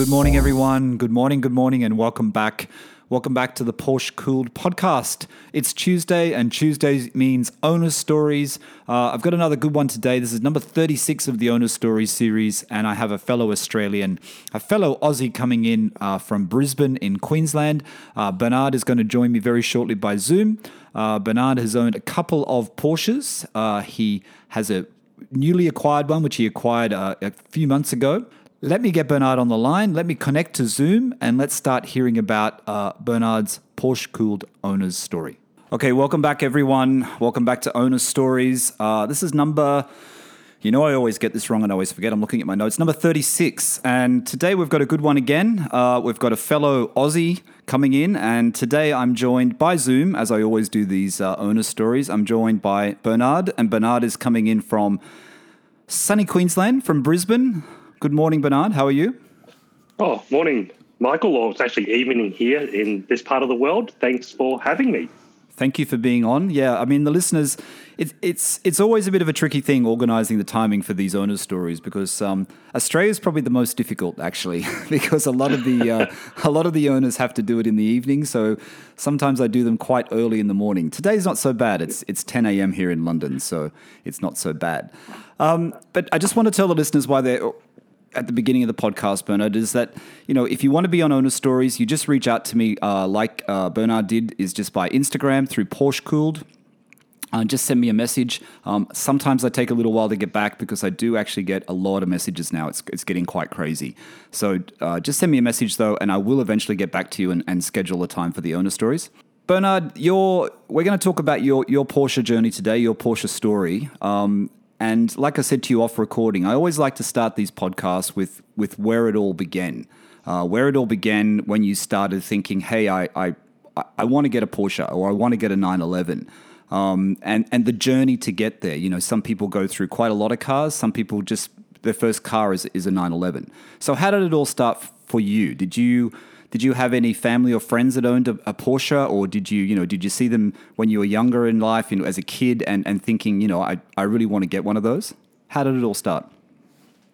Good morning, everyone. Good morning, good morning, and welcome back. Welcome back to the Porsche Cooled podcast. It's Tuesday, and Tuesday means owner stories. Uh, I've got another good one today. This is number 36 of the owner stories series, and I have a fellow Australian, a fellow Aussie coming in uh, from Brisbane in Queensland. Uh, Bernard is going to join me very shortly by Zoom. Uh, Bernard has owned a couple of Porsches. Uh, he has a newly acquired one, which he acquired uh, a few months ago. Let me get Bernard on the line. Let me connect to Zoom and let's start hearing about uh, Bernard's Porsche cooled owner's story. Okay, welcome back, everyone. Welcome back to Owner's Stories. Uh, this is number, you know, I always get this wrong and I always forget. I'm looking at my notes. Number 36. And today we've got a good one again. Uh, we've got a fellow Aussie coming in. And today I'm joined by Zoom, as I always do these uh, Owner's Stories. I'm joined by Bernard, and Bernard is coming in from sunny Queensland, from Brisbane. Good morning, Bernard. How are you? Oh, morning, Michael. Or it's actually evening here in this part of the world. Thanks for having me. Thank you for being on. Yeah, I mean the listeners, it, it's it's always a bit of a tricky thing organising the timing for these owners' stories because um, Australia is probably the most difficult actually because a lot of the uh, a lot of the owners have to do it in the evening. So sometimes I do them quite early in the morning. Today's not so bad. It's it's 10 a.m. here in London, so it's not so bad. Um, but I just want to tell the listeners why they're at the beginning of the podcast, Bernard, is that you know if you want to be on owner stories, you just reach out to me, uh, like uh, Bernard did, is just by Instagram through Porsche Cooled. Uh, just send me a message. Um, sometimes I take a little while to get back because I do actually get a lot of messages now. It's, it's getting quite crazy. So uh, just send me a message though, and I will eventually get back to you and, and schedule a time for the owner stories. Bernard, your, we're going to talk about your, your Porsche journey today, your Porsche story. Um, and like I said to you off recording, I always like to start these podcasts with with where it all began. Uh, where it all began when you started thinking, "Hey, I I, I want to get a Porsche or I want to get a 911." Um, and and the journey to get there. You know, some people go through quite a lot of cars. Some people just their first car is is a 911. So how did it all start for you? Did you did you have any family or friends that owned a, a, Porsche, or did you, you know, did you see them when you were younger in life, you know, as a kid, and, and thinking, you know, I, I really want to get one of those? How did it all start?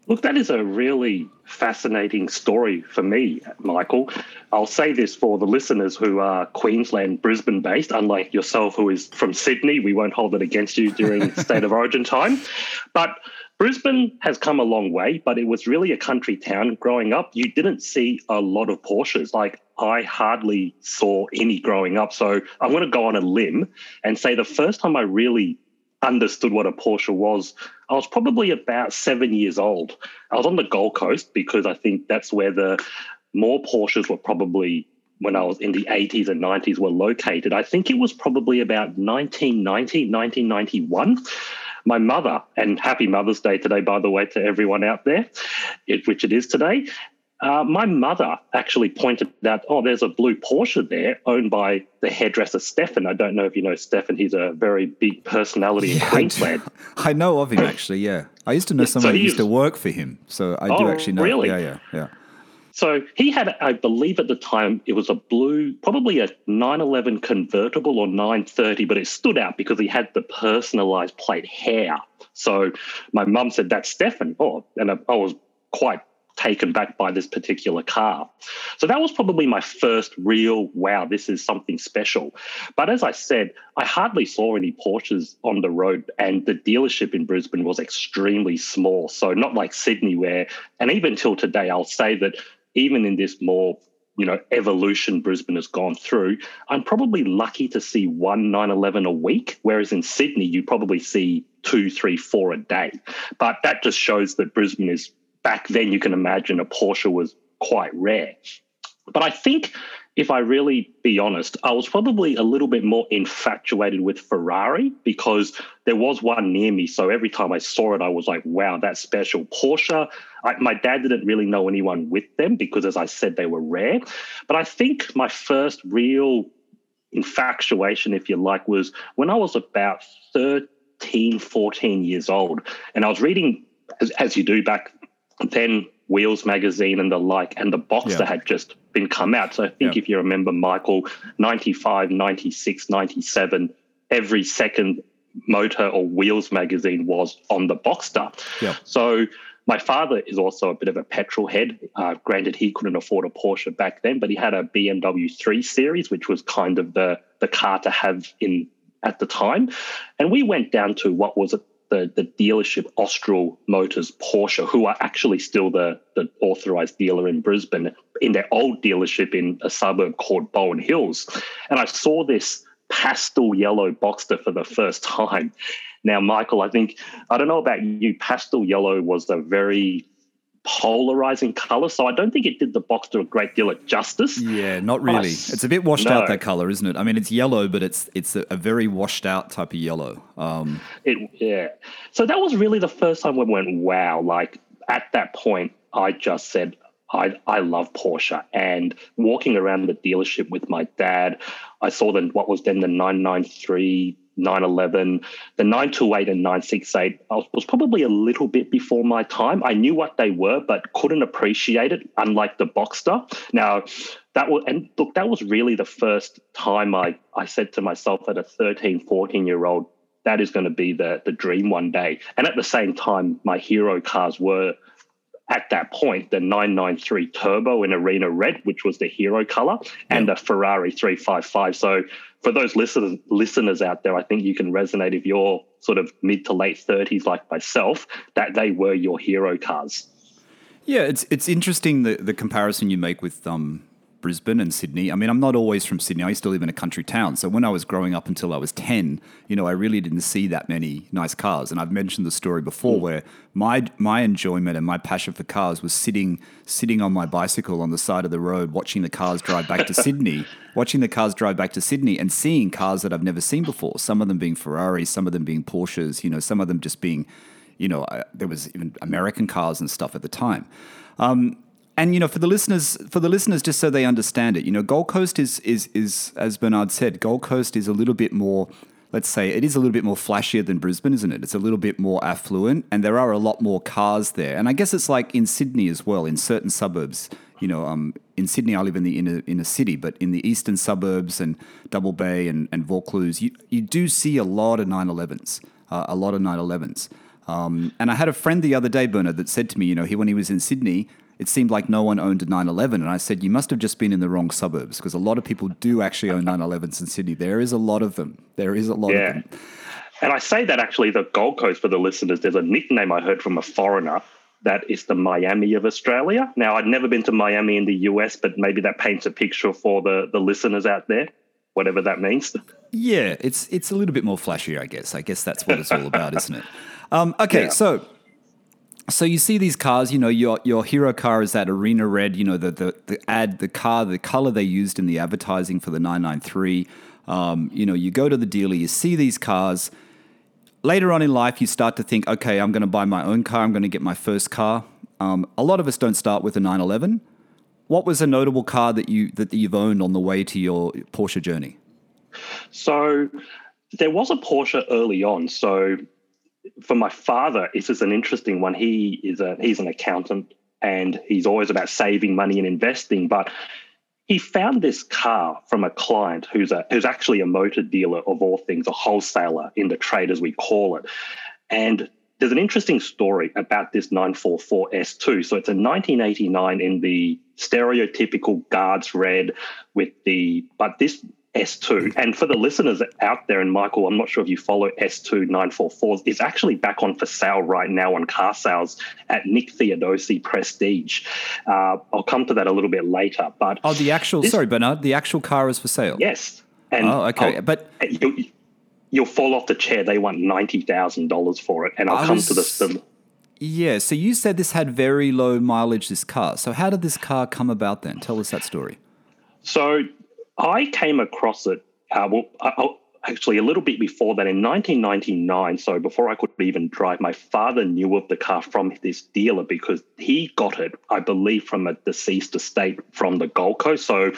Look, that is a really fascinating story for me, Michael. I'll say this for the listeners who are Queensland, Brisbane based, unlike yourself, who is from Sydney. We won't hold it against you during state of origin time. But Brisbane has come a long way, but it was really a country town. Growing up, you didn't see a lot of Porsches. Like I hardly saw any growing up. So I'm going to go on a limb and say the first time I really understood what a Porsche was, I was probably about seven years old. I was on the Gold Coast because I think that's where the more Porsches were probably when I was in the 80s and 90s were located. I think it was probably about 1990, 1991 my mother, and happy Mother's Day today, by the way, to everyone out there, it, which it is today. Uh, my mother actually pointed out, oh, there's a blue Porsche there owned by the hairdresser Stefan. I don't know if you know Stefan. He's a very big personality yeah, in Queensland. I, I know of him, actually, yeah. I used to know someone so who used to work for him. So I oh, do actually know. Really? Yeah, yeah, yeah. So he had, I believe at the time, it was a blue, probably a 911 convertible or 930, but it stood out because he had the personalized plate hair. So my mum said, That's Stefan. Oh, and I, I was quite taken back by this particular car. So that was probably my first real wow, this is something special. But as I said, I hardly saw any Porsches on the road, and the dealership in Brisbane was extremely small. So not like Sydney, where, and even till today, I'll say that even in this more you know evolution Brisbane has gone through, I'm probably lucky to see one 911 a week, whereas in Sydney you probably see two, three, four a day. But that just shows that Brisbane is back then. You can imagine a Porsche was quite rare. But I think if I really be honest, I was probably a little bit more infatuated with Ferrari because there was one near me. So every time I saw it, I was like, wow, that's special. Porsche, I, my dad didn't really know anyone with them because, as I said, they were rare. But I think my first real infatuation, if you like, was when I was about 13, 14 years old. And I was reading, as, as you do back then, Wheels magazine and the like, and the Boxster yeah. had just been come out. So I think yeah. if you remember, Michael, 95, 96, 97, every second motor or wheels magazine was on the Boxster. Yeah. So my father is also a bit of a petrol head. Uh, granted, he couldn't afford a Porsche back then, but he had a BMW 3 Series, which was kind of the the car to have in at the time. And we went down to what was the, the dealership Austral Motors Porsche, who are actually still the, the authorized dealer in Brisbane, in their old dealership in a suburb called Bowen Hills. And I saw this pastel yellow Boxster for the first time. Now, Michael, I think, I don't know about you, pastel yellow was a very polarizing color. So I don't think it did the Boxster a great deal of justice. Yeah, not really. it's a bit washed no. out that color, isn't it? I mean, it's yellow, but it's it's a, a very washed out type of yellow. Um, it yeah. So that was really the first time we went, wow. Like at that point, I just said. I, I love Porsche and walking around the dealership with my dad, I saw then what was then the 993 911. The 928 and 968 was probably a little bit before my time. I knew what they were, but couldn't appreciate it, unlike the Boxster. Now, that was, and look, that was really the first time I, I said to myself at a 13, 14 year old, that is going to be the, the dream one day. And at the same time, my hero cars were at that point the 993 Turbo in Arena Red, which was the hero color, and the Ferrari 355. So for those listeners listeners out there, I think you can resonate if you're sort of mid to late 30s like myself, that they were your hero cars. Yeah, it's it's interesting the the comparison you make with um Brisbane and Sydney. I mean, I'm not always from Sydney. I used to live in a country town. So when I was growing up until I was 10, you know, I really didn't see that many nice cars. And I've mentioned the story before mm. where my my enjoyment and my passion for cars was sitting sitting on my bicycle on the side of the road watching the cars drive back to Sydney, watching the cars drive back to Sydney and seeing cars that I've never seen before. Some of them being Ferraris, some of them being Porsches, you know, some of them just being, you know, uh, there was even American cars and stuff at the time. Um, and you know, for the listeners, for the listeners, just so they understand it, you know, Gold Coast is is is as Bernard said, Gold Coast is a little bit more. Let's say it is a little bit more flashier than Brisbane, isn't it? It's a little bit more affluent, and there are a lot more cars there. And I guess it's like in Sydney as well, in certain suburbs. You know, um, in Sydney, I live in the inner inner city, but in the eastern suburbs and Double Bay and, and Vaucluse, you, you do see a lot of 911s, uh, a lot of 911s. Um, and I had a friend the other day, Bernard, that said to me, you know, he when he was in Sydney, it seemed like no one owned a 911. And I said, You must have just been in the wrong suburbs because a lot of people do actually own 911s in Sydney. There is a lot of them. There is a lot yeah. of them. And I say that actually, the Gold Coast for the listeners, there's a nickname I heard from a foreigner that is the Miami of Australia. Now, I'd never been to Miami in the US, but maybe that paints a picture for the, the listeners out there, whatever that means. Yeah, it's it's a little bit more flashy, I guess. I guess that's what it's all about, isn't it? Um, okay, yeah. so so you see these cars, you know, your your hero car is that arena red, you know, the the, the ad, the car, the color they used in the advertising for the 993. Um, you know, you go to the dealer, you see these cars. Later on in life, you start to think, okay, I'm going to buy my own car. I'm going to get my first car. Um, a lot of us don't start with a 911. What was a notable car that you that you've owned on the way to your Porsche journey? So there was a Porsche early on. So for my father, this is an interesting one. He is a he's an accountant and he's always about saving money and investing. But he found this car from a client who's a who's actually a motor dealer of all things, a wholesaler in the trade as we call it. And there's an interesting story about this 944 S2. So it's a 1989 in the stereotypical guards red with the but this S2. And for the listeners out there, and Michael, I'm not sure if you follow S2 944s, it's actually back on for sale right now on car sales at Nick Theodosi Prestige. Uh, I'll come to that a little bit later. But oh, the actual this, sorry, Bernard, the actual car is for sale. Yes. And oh, okay, I'll, but you'll, you'll, fall off the chair. They want ninety thousand dollars for it, and I'll I come was, to this. The, yeah, so you said this had very low mileage. This car. So how did this car come about? Then tell us that story. So I came across it, uh, well, I, actually a little bit before that in 1999. So before I could even drive, my father knew of the car from this dealer because he got it, I believe, from a deceased estate from the Gold Coast. So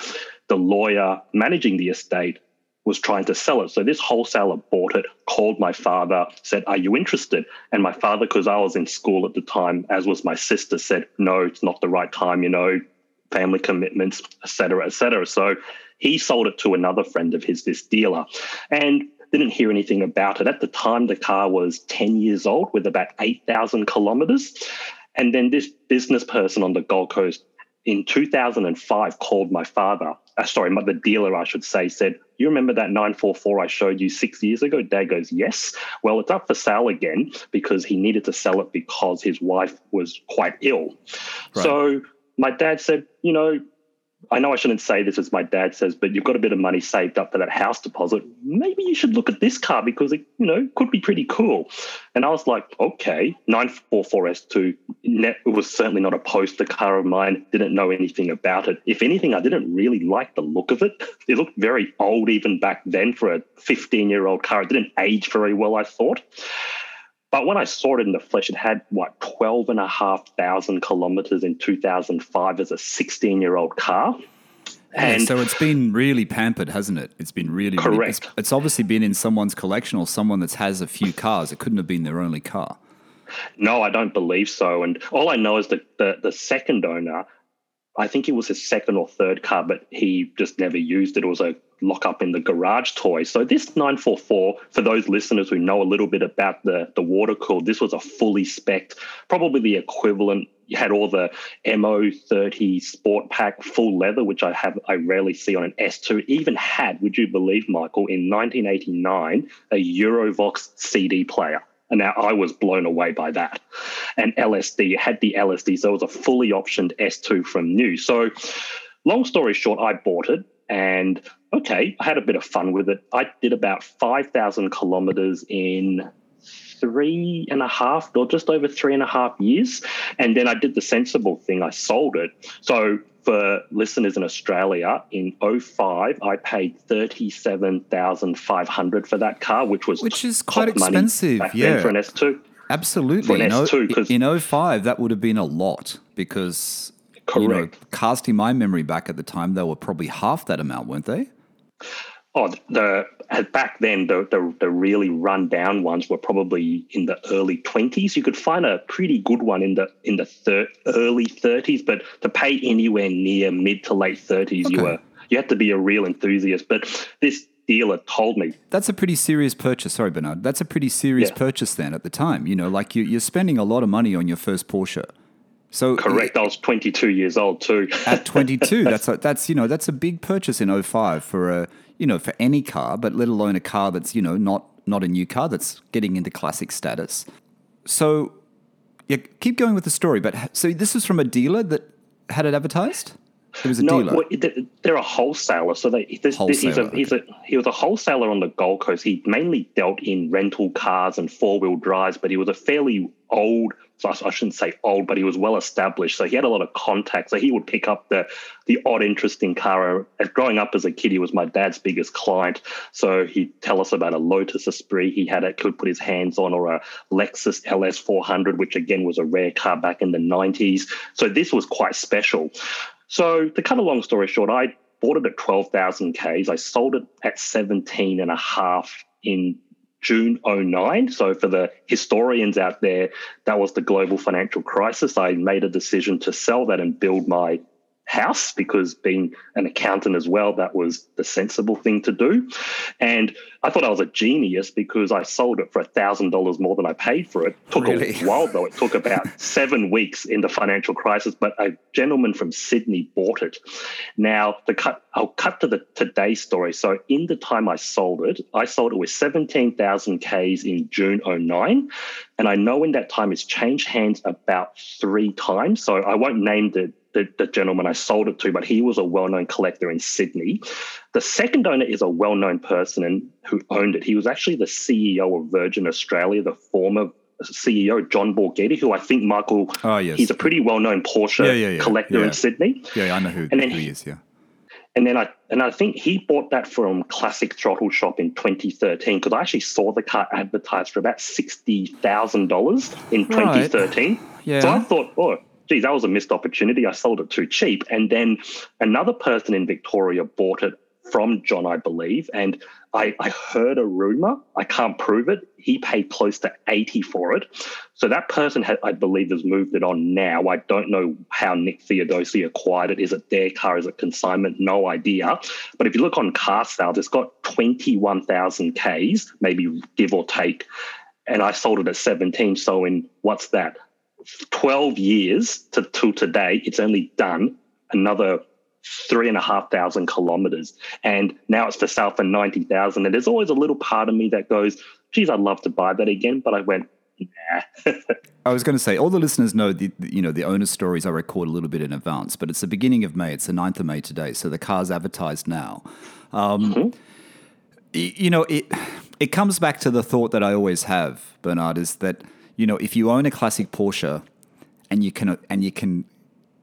the lawyer managing the estate was trying to sell it. So this wholesaler bought it, called my father, said, Are you interested? And my father, because I was in school at the time, as was my sister, said, No, it's not the right time, you know, family commitments, et cetera, et cetera. So he sold it to another friend of his, this dealer, and didn't hear anything about it. At the time, the car was 10 years old with about 8,000 kilometers. And then this business person on the Gold Coast in 2005 called my father, uh, sorry, the dealer, I should say, said, You remember that 944 I showed you six years ago? Dad goes, Yes. Well, it's up for sale again because he needed to sell it because his wife was quite ill. Right. So my dad said, You know, I know I shouldn't say this as my dad says, but you've got a bit of money saved up for that house deposit. Maybe you should look at this car because it, you know, could be pretty cool. And I was like, okay, 944S2. It was certainly not a poster car of mine. Didn't know anything about it. If anything, I didn't really like the look of it. It looked very old even back then for a 15 year old car. It didn't age very well, I thought. But when I saw it in the flesh, it had what 12 and a half thousand kilometers in 2005 as a 16 year old car. And yeah, so it's been really pampered, hasn't it? It's been really correct. Really, it's, it's, obviously been in someone's collection or someone that has a few cars. It couldn't have been their only car. No, I don't believe so. And all I know is that the, the second owner, I think it was his second or third car, but he just never used it. It was a lock up in the garage toy. So this 944, for those listeners who know a little bit about the, the water cooled, this was a fully spec probably the equivalent. You had all the MO30 sport pack full leather, which I have I rarely see on an S2. Even had, would you believe, Michael, in 1989, a Eurovox CD player. And now I was blown away by that. And LSD had the LSD, so it was a fully optioned S2 from new. So long story short, I bought it and okay, I had a bit of fun with it. I did about 5,000 kilometers in three and a half or just over three and a half years. And then I did the sensible thing, I sold it. So for listeners in Australia, in 05, I paid 37500 for that car, which was which is quite expensive. yeah. for an S2. Absolutely. An S2, in 05, that would have been a lot because Correct. You know, casting my memory back at the time, they were probably half that amount, weren't they? Oh, the uh, back then the, the, the really run down ones were probably in the early twenties. You could find a pretty good one in the in the thir- early thirties, but to pay anywhere near mid to late thirties, okay. you were you had to be a real enthusiast. But this dealer told me that's a pretty serious purchase. Sorry, Bernard, that's a pretty serious yeah. purchase then at the time. You know, like you, you're spending a lot of money on your first Porsche. So correct. I was 22 years old too. at 22, that's a, that's you know that's a big purchase in 05 for a you know for any car, but let alone a car that's you know not not a new car that's getting into classic status. So yeah, keep going with the story. But so this is from a dealer that had it advertised. It was a no, dealer. Well, they're a wholesaler. So they, this, wholesaler, he's a, okay. he's a, he was a wholesaler on the Gold Coast. He mainly dealt in rental cars and four wheel drives, but he was a fairly old so I shouldn't say old, but he was well established. So he had a lot of contacts. So he would pick up the the odd, interesting car. As growing up as a kid, he was my dad's biggest client. So he'd tell us about a Lotus Esprit he had it could put his hands on, or a Lexus LS 400, which again was a rare car back in the 90s. So this was quite special. So to cut a long story short, I bought it at 12,000 Ks. I sold it at 17 and a half in June 09. So, for the historians out there, that was the global financial crisis. I made a decision to sell that and build my house because being an accountant as well, that was the sensible thing to do. And I thought I was a genius because I sold it for $1,000 more than I paid for it. Took really? a while though. It took about seven weeks in the financial crisis, but a gentleman from Sydney bought it. Now, the cut, I'll cut to the today's story. So in the time I sold it, I sold it with 17,000 Ks in June 09. And I know in that time it's changed hands about three times. So I won't name the the, the gentleman I sold it to, but he was a well known collector in Sydney. The second owner is a well known person and who owned it. He was actually the CEO of Virgin Australia, the former CEO John Borghetti, who I think Michael. Oh yes, he's a pretty well-known Porsche yeah, yeah, yeah, collector in Sydney. Yeah, I know who, and then who he is. Yeah, and then I and I think he bought that from Classic Throttle Shop in 2013 because I actually saw the car advertised for about sixty thousand dollars in 2013. Right. Yeah. So I thought, oh, geez, that was a missed opportunity. I sold it too cheap. And then another person in Victoria bought it from John, I believe. And I, I, heard a rumor. I can't prove it. He paid close to 80 for it. So that person, had, I believe, has moved it on now. I don't know how Nick Theodosi acquired it. Is it their car? Is it consignment? No idea. But if you look on car sales, it's got 21,000 Ks, maybe give or take. And I sold it at 17. So in what's that? 12 years to till today, it's only done another three and a half thousand kilometers. And now it's for sale for 90,000. And there's always a little part of me that goes, geez, I'd love to buy that again. But I went, nah. I was going to say, all the listeners know the you know the owner stories I record a little bit in advance, but it's the beginning of May. It's the 9th of May today, so the car's advertised now. Um, mm-hmm. you know, it it comes back to the thought that I always have, Bernard, is that you know if you own a classic Porsche and you can and you can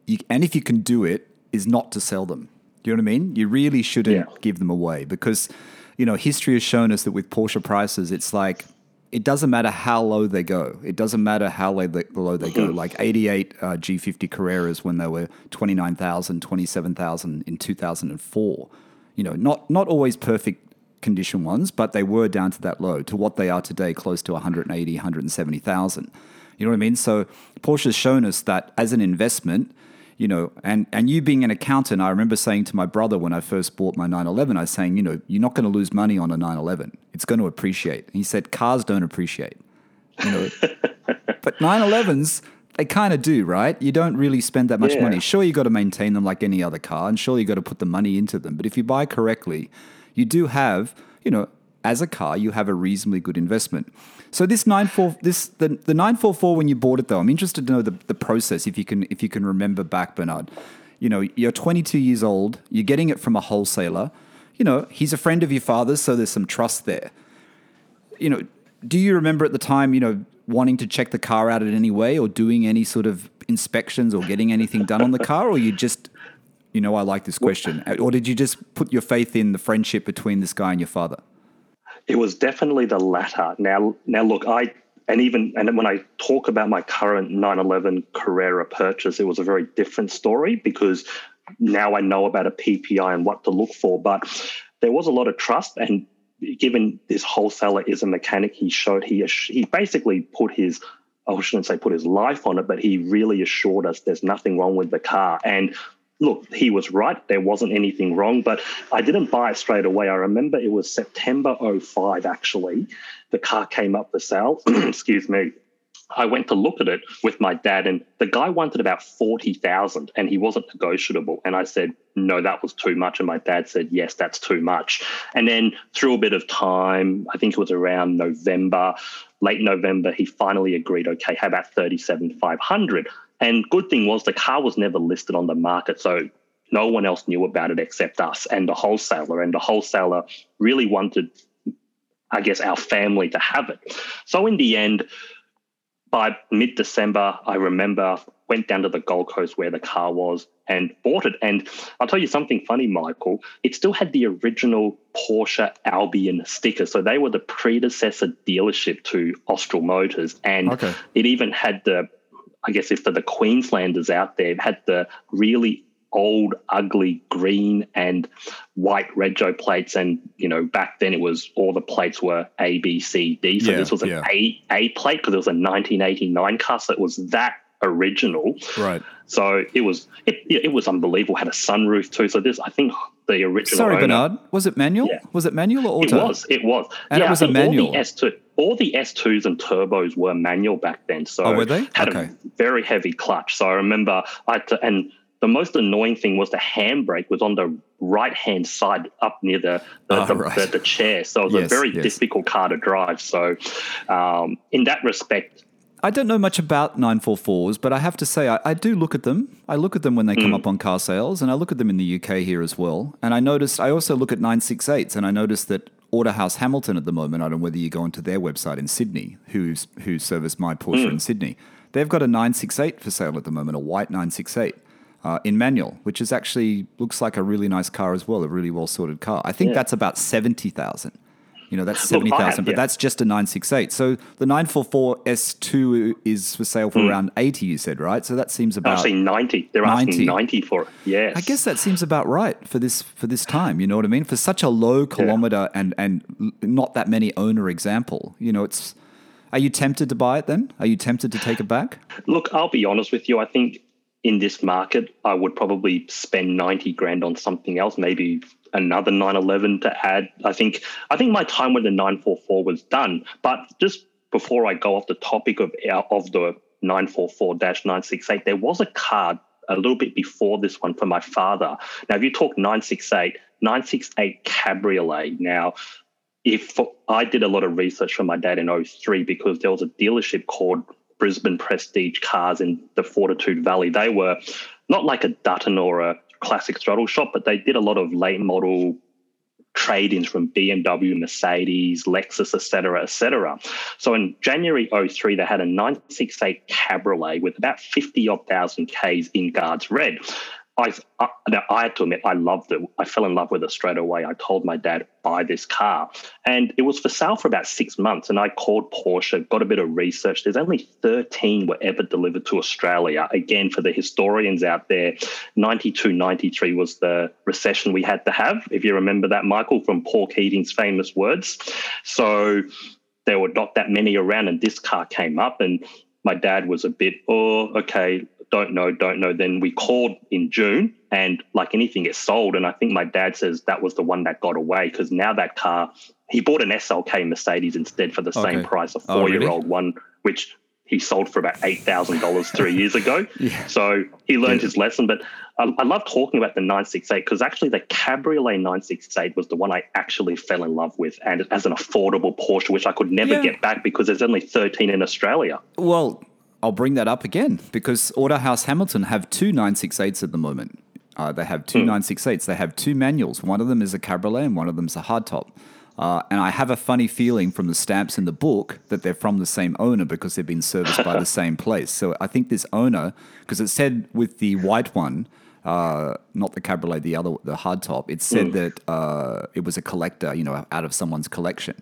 you, and if you can do it, is not to sell them. Do you know what I mean? You really shouldn't yeah. give them away because you know history has shown us that with Porsche prices, it's like it doesn't matter how low they go. It doesn't matter how low they, low they go. Like 88 uh, G50 Carreras when they were 29,000, 27,000 in 2004. You know, not not always perfect condition ones, but they were down to that low to what they are today, close to 180, 170,000. You know what I mean? So Porsche has shown us that as an investment, you know, and, and you being an accountant, I remember saying to my brother when I first bought my 911, I was saying, you know, you're not going to lose money on a 911. It's going to appreciate. And he said, cars don't appreciate. You know, but 911s, they kind of do, right? You don't really spend that much yeah. money. Sure, you got to maintain them like any other car, and sure, you got to put the money into them. But if you buy correctly, you do have, you know, as a car, you have a reasonably good investment. So this nine four this the, the nine four four when you bought it though, I'm interested to know the, the process if you can if you can remember back, Bernard. You know, you're 22 years old, you're getting it from a wholesaler. You know, he's a friend of your father's, so there's some trust there. You know, do you remember at the time, you know, wanting to check the car out in any way or doing any sort of inspections or getting anything done on the car, or you just you know, I like this question. Uh, or did you just put your faith in the friendship between this guy and your father? It was definitely the latter. Now, now look, I and even and when I talk about my current 911 Carrera purchase, it was a very different story because now I know about a PPI and what to look for. But there was a lot of trust, and given this wholesaler is a mechanic, he showed he he basically put his I shouldn't say put his life on it, but he really assured us there's nothing wrong with the car. And look, he was right. There wasn't anything wrong, but I didn't buy it straight away. I remember it was September 05, actually. The car came up for sale. Excuse me. I went to look at it with my dad, and the guy wanted about 40,000 and he wasn't negotiable. And I said, no, that was too much. And my dad said, yes, that's too much. And then through a bit of time, I think it was around November, late November, he finally agreed, okay, how about 37,500? And good thing was the car was never listed on the market, so no one else knew about it except us and the wholesaler. And the wholesaler really wanted, I guess, our family to have it. So in the end, by mid December, I remember went down to the Gold Coast where the car was and bought it. And I'll tell you something funny, Michael. It still had the original Porsche Albion sticker. So they were the predecessor dealership to Austral Motors. And okay. it even had the I guess if for the Queenslanders out there, had the really old, ugly green and white rego plates. And, you know, back then it was all the plates were A, B, C, D. So yeah, this was an yeah. A, A plate because it was a 1989 car. So it was that original. Right. So it was it, it was unbelievable. Had a sunroof too. So this I think the original. Sorry, owner, Bernard. Was it manual? Yeah. Was it manual or auto? It was. It was. And yeah, it was a manual. The S2, all the S2s and turbos were manual back then. So oh, were they? Had okay. a very heavy clutch. So I remember I had to, and the most annoying thing was the handbrake was on the right hand side up near the the, oh, the, right. the, the, chair. So it was yes, a very yes. difficult car to drive. So um, in that respect, I don't know much about 944s, but I have to say I, I do look at them. I look at them when they come mm. up on car sales, and I look at them in the UK here as well. And I noticed I also look at 968s, and I noticed that Autohouse Hamilton at the moment. I don't know whether you go onto their website in Sydney, who's who service my Porsche mm. in Sydney. They've got a 968 for sale at the moment, a white 968. Uh, in manual, which is actually looks like a really nice car as well, a really well sorted car. I think yeah. that's about seventy thousand. You know, that's 70,000, but yeah. that's just a 968. So the 944 S2 is for sale for mm. around 80, you said, right? So that seems about Actually 90. They're 90. asking 90 for it. Yes. I guess that seems about right for this for this time, you know what I mean? For such a low kilometer yeah. and and not that many owner example. You know, it's Are you tempted to buy it then? Are you tempted to take it back? Look, I'll be honest with you. I think in this market, I would probably spend 90 grand on something else, maybe another 911 to add. I think I think my time with the 944 was done. But just before I go off the topic of of the 944-968, there was a card a little bit before this one for my father. Now, if you talk 968, 968 Cabriolet. Now, if I did a lot of research for my dad in 03 because there was a dealership called Brisbane Prestige Cars in the Fortitude Valley. They were not like a Dutton or a classic throttle shop, but they did a lot of late model trade-ins from BMW, Mercedes, Lexus, etc., etc. So in January 03, they had a 968 Cabriolet with about 50 odd thousand Ks in guards red. I, I, I had to admit I loved it. I fell in love with it straight away. I told my dad buy this car, and it was for sale for about six months. And I called Porsche, got a bit of research. There's only 13 were ever delivered to Australia. Again, for the historians out there, 92, 93 was the recession we had to have. If you remember that, Michael, from Paul Keating's famous words. So there were not that many around, and this car came up, and my dad was a bit, oh, okay, don't know, don't know. Then we called in June and like anything, it sold. And I think my dad says that was the one that got away because now that car, he bought an SLK Mercedes instead for the okay. same price, a four year old oh, really? one, which he sold for about $8,000 three years ago. yeah. So he learned yeah. his lesson. But I, I, love talking about the 968 because actually the Cabriolet 968 was the one I actually fell in love with and as an affordable Porsche, which I could never yeah. get back because there's only 13 in Australia. Well, I'll bring that up again because Autohouse Hamilton have two 968s at the moment. Uh, they have two mm. 968s. They have two manuals. One of them is a cabriolet and one of them is a hardtop. Uh, and I have a funny feeling from the stamps in the book that they're from the same owner because they've been serviced by the same place. So I think this owner, because it said with the white one, uh, not the cabriolet, the other, the hardtop, it said mm. that uh, it was a collector, you know, out of someone's collection.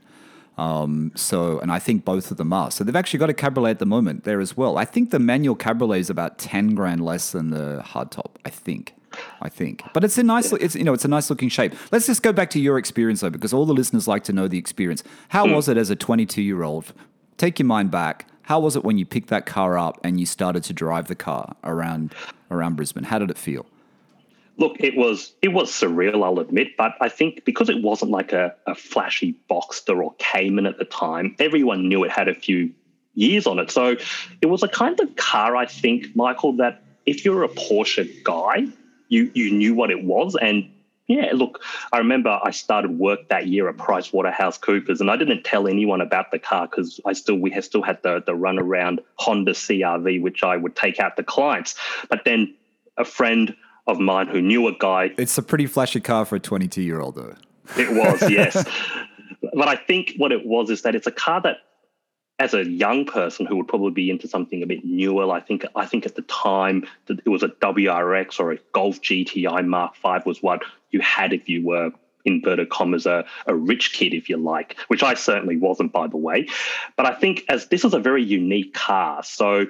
Um, so, and I think both of them are. So they've actually got a cabriolet at the moment there as well. I think the manual cabriolet is about ten grand less than the hardtop. I think. I think, but it's a nice, it's you know, it's a nice looking shape. Let's just go back to your experience though, because all the listeners like to know the experience. How mm. was it as a 22 year old? Take your mind back. How was it when you picked that car up and you started to drive the car around around Brisbane? How did it feel? Look, it was it was surreal, I'll admit, but I think because it wasn't like a, a flashy Boxster or Cayman at the time, everyone knew it had a few years on it. So it was a kind of car, I think, Michael, that if you're a Porsche guy, you you knew what it was. And yeah, look, I remember I started work that year at Price Waterhouse Coopers, and I didn't tell anyone about the car because I still we still had the the run around Honda CRV, which I would take out to clients. But then a friend of mine who knew a guy. It's a pretty flashy car for a 22 year old, though. It was, yes. but I think what it was is that it's a car that, as a young person who would probably be into something a bit newer, I think I think at the time that it was a WRX or a Golf GTI Mark V was what you had if you were inverted commas a, a rich kid if you like which i certainly wasn't by the way but i think as this is a very unique car so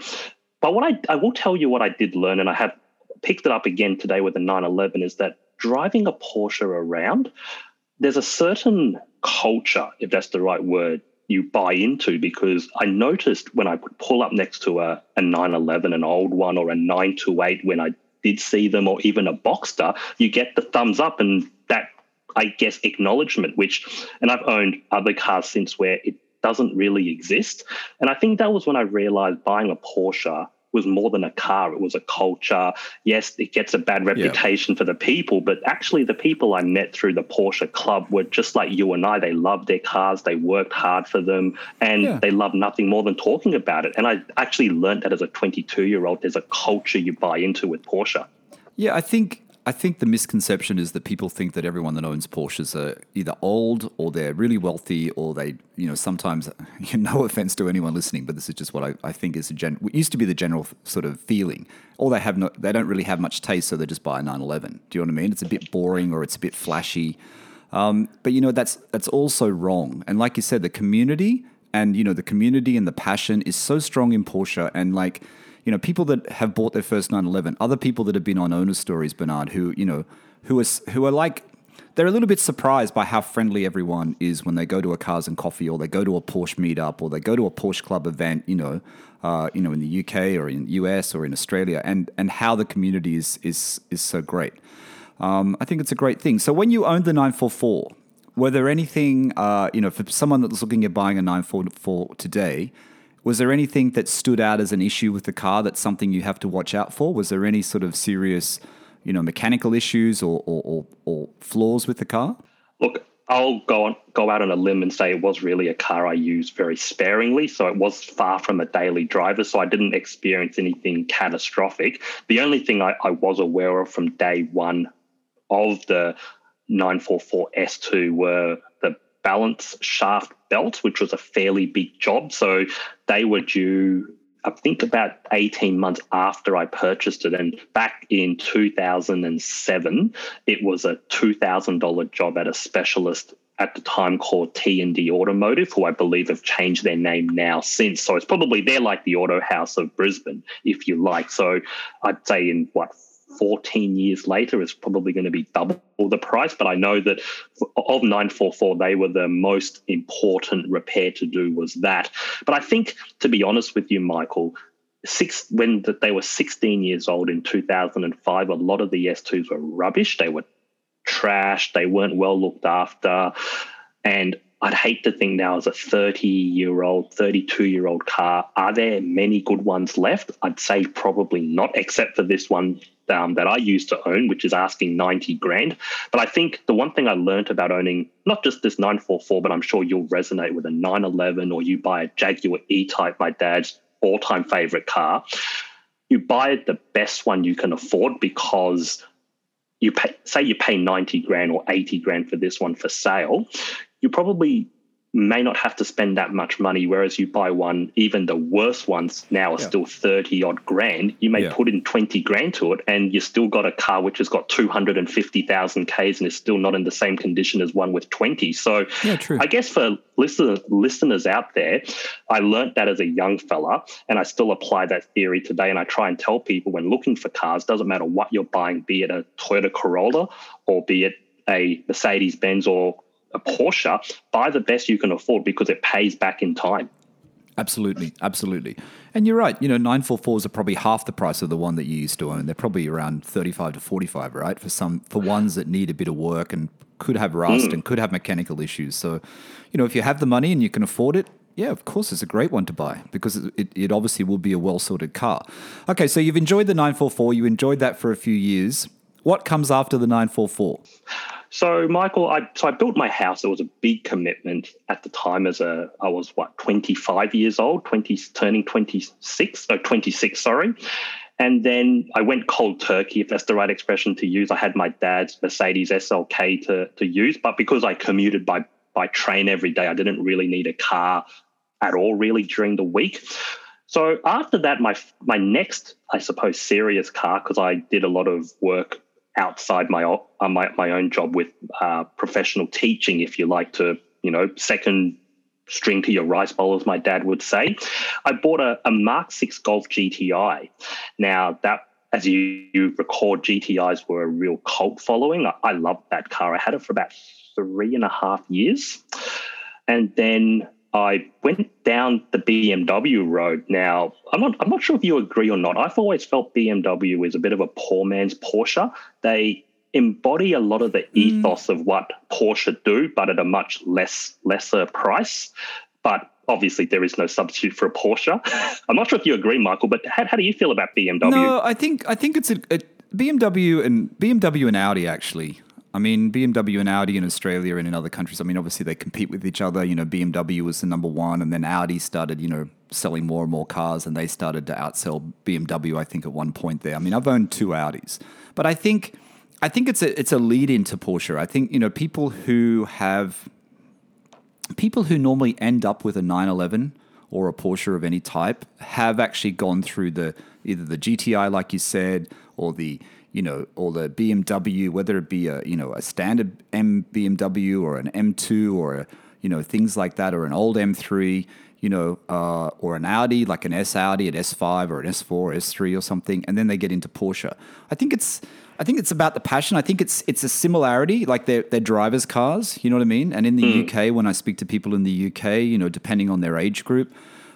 but what I, I will tell you what I did learn, and I have picked it up again today with the 911 is that driving a Porsche around, there's a certain culture, if that's the right word, you buy into because I noticed when I would pull up next to a, a 911, an old one, or a 928 when I did see them, or even a Boxster, you get the thumbs up and that, I guess, acknowledgement, which, and I've owned other cars since where it doesn't really exist. And I think that was when I realized buying a Porsche was more than a car, it was a culture. Yes, it gets a bad reputation yeah. for the people, but actually, the people I met through the Porsche Club were just like you and I. They loved their cars, they worked hard for them, and yeah. they loved nothing more than talking about it. And I actually learned that as a 22 year old, there's a culture you buy into with Porsche. Yeah, I think I think the misconception is that people think that everyone that owns Porsches are either old or they're really wealthy or they, you know, sometimes, no offense to anyone listening, but this is just what I, I think is a gen, what used to be the general sort of feeling. Or they have no, they don't really have much taste, so they just buy a 911. Do you know what I mean? It's a bit boring or it's a bit flashy. Um, but you know, that's that's also wrong. And like you said, the community and you know the community and the passion is so strong in Porsche, and like you know, people that have bought their first 911, other people that have been on owner stories, Bernard, who, you know, who are, who are like, they're a little bit surprised by how friendly everyone is when they go to a Cars and Coffee or they go to a Porsche meetup or they go to a Porsche Club event, you know, uh, you know, in the UK or in the US or in Australia, and and how the community is is is so great. Um, I think it's a great thing. So when you owned the 944, were there anything, uh, you know, for someone that's looking at buying a 944 today, Was there anything that stood out as an issue with the car that's something you have to watch out for? Was there any sort of serious, you know, mechanical issues or, or, or, or flaws with the car? Look, I'll go on go out on a limb and say it was really a car I used very sparingly. So it was far from a daily driver. So I didn't experience anything catastrophic. The only thing I, I was aware of from day one of the 944 S2 were the balance shaft belt, which was a fairly big job. So they were due I think about 18 months after I purchased it. And back in 2007, it was a $2,000 job at a specialist at the time called T&D Automotive, who I believe have changed their name now since. So it's probably, they're like the auto house of Brisbane, if you like. So I'd say in what, 14 years later is probably going to be double the price. But I know that of 944, they were the most important repair to do was that. But I think, to be honest with you, Michael, six when they were 16 years old in 2005, a lot of the S2s were rubbish. They were trash. They weren't well looked after. And I'd hate to think now as a 30 year old, 32 year old car, are there many good ones left? I'd say probably not, except for this one um, that I used to own, which is asking 90 grand. But I think the one thing I learned about owning not just this 944, but I'm sure you'll resonate with a 911 or you buy a Jaguar E Type, my dad's all time favorite car. You buy the best one you can afford because you pay, say you pay 90 grand or 80 grand for this one for sale. You probably may not have to spend that much money. Whereas you buy one, even the worst ones now are yeah. still 30 odd grand. You may yeah. put in 20 grand to it and you still got a car which has got 250,000 Ks and is still not in the same condition as one with 20. So yeah, I guess for listeners, listeners out there, I learned that as a young fella and I still apply that theory today. And I try and tell people when looking for cars, doesn't matter what you're buying, be it a Toyota Corolla or be it a Mercedes Benz or a Porsche, buy the best you can afford because it pays back in time. Absolutely, absolutely. And you're right, you know, 944s are probably half the price of the one that you used to own. They're probably around 35 to 45, right? For some for ones that need a bit of work and could have rust mm. and could have mechanical issues. So, you know, if you have the money and you can afford it, yeah, of course, it's a great one to buy because it, it obviously will be a well sorted car. Okay, so you've enjoyed the 944, you enjoyed that for a few years. What comes after the 944? So, Michael, I so I built my house. It was a big commitment at the time. As a, I was what twenty five years old, twenty turning twenty six, no oh, twenty six, sorry. And then I went cold turkey, if that's the right expression to use. I had my dad's Mercedes SLK to to use, but because I commuted by by train every day, I didn't really need a car at all, really during the week. So after that, my my next, I suppose, serious car, because I did a lot of work outside my uh, my, my own job with uh, professional teaching, if you like to, you know, second string to your rice bowl, as my dad would say. I bought a, a Mark Six Golf GTI. Now that. As you, you record, GTIs were a real cult following. I, I loved that car. I had it for about three and a half years. And then I went down the BMW road. Now, I'm not, I'm not sure if you agree or not. I've always felt BMW is a bit of a poor man's Porsche. They embody a lot of the mm. ethos of what Porsche do, but at a much less lesser price. But obviously, there is no substitute for a Porsche. I'm not sure if you agree, Michael, but how, how do you feel about BMW? No, I think I think it's a, a BMW and BMW and Audi actually I mean, BMW and Audi in Australia and in other countries, I mean, obviously they compete with each other. You know, BMW was the number one, and then Audi started, you know, selling more and more cars, and they started to outsell BMW, I think, at one point there. I mean, I've owned two Audis, but I think. I think it's a it's a lead into Porsche. I think you know people who have people who normally end up with a 911 or a Porsche of any type have actually gone through the either the GTI like you said or the you know, or the BMW, whether it be a you know a standard M BMW or an M2 or a, you know things like that, or an old M3, you know, uh, or an Audi like an S Audi, an S5 or an S4, S3 or something, and then they get into Porsche. I think it's I think it's about the passion. I think it's it's a similarity, like they're, they're drivers' cars. You know what I mean? And in the mm. UK, when I speak to people in the UK, you know, depending on their age group,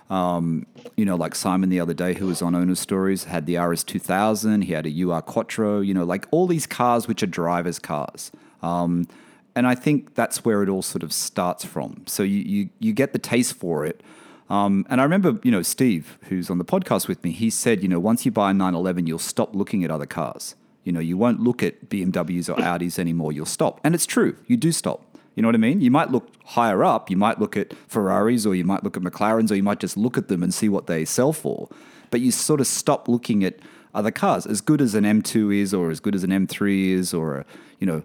um, you know, like Simon the other day, who was on Owner's Stories, had the RS2000. He had a UR Quattro. You know, like all these cars which are drivers' cars. Um, and I think that's where it all sort of starts from. So you you, you get the taste for it. Um, and I remember, you know, Steve, who's on the podcast with me, he said, you know, once you buy a 911, you'll stop looking at other cars. You know, you won't look at BMWs or Audis anymore. You'll stop. And it's true. You do stop. You know what I mean? You might look higher up. You might look at Ferraris or you might look at McLarens or you might just look at them and see what they sell for. But you sort of stop looking at other cars. As good as an M2 is or as good as an M3 is or, a, you know,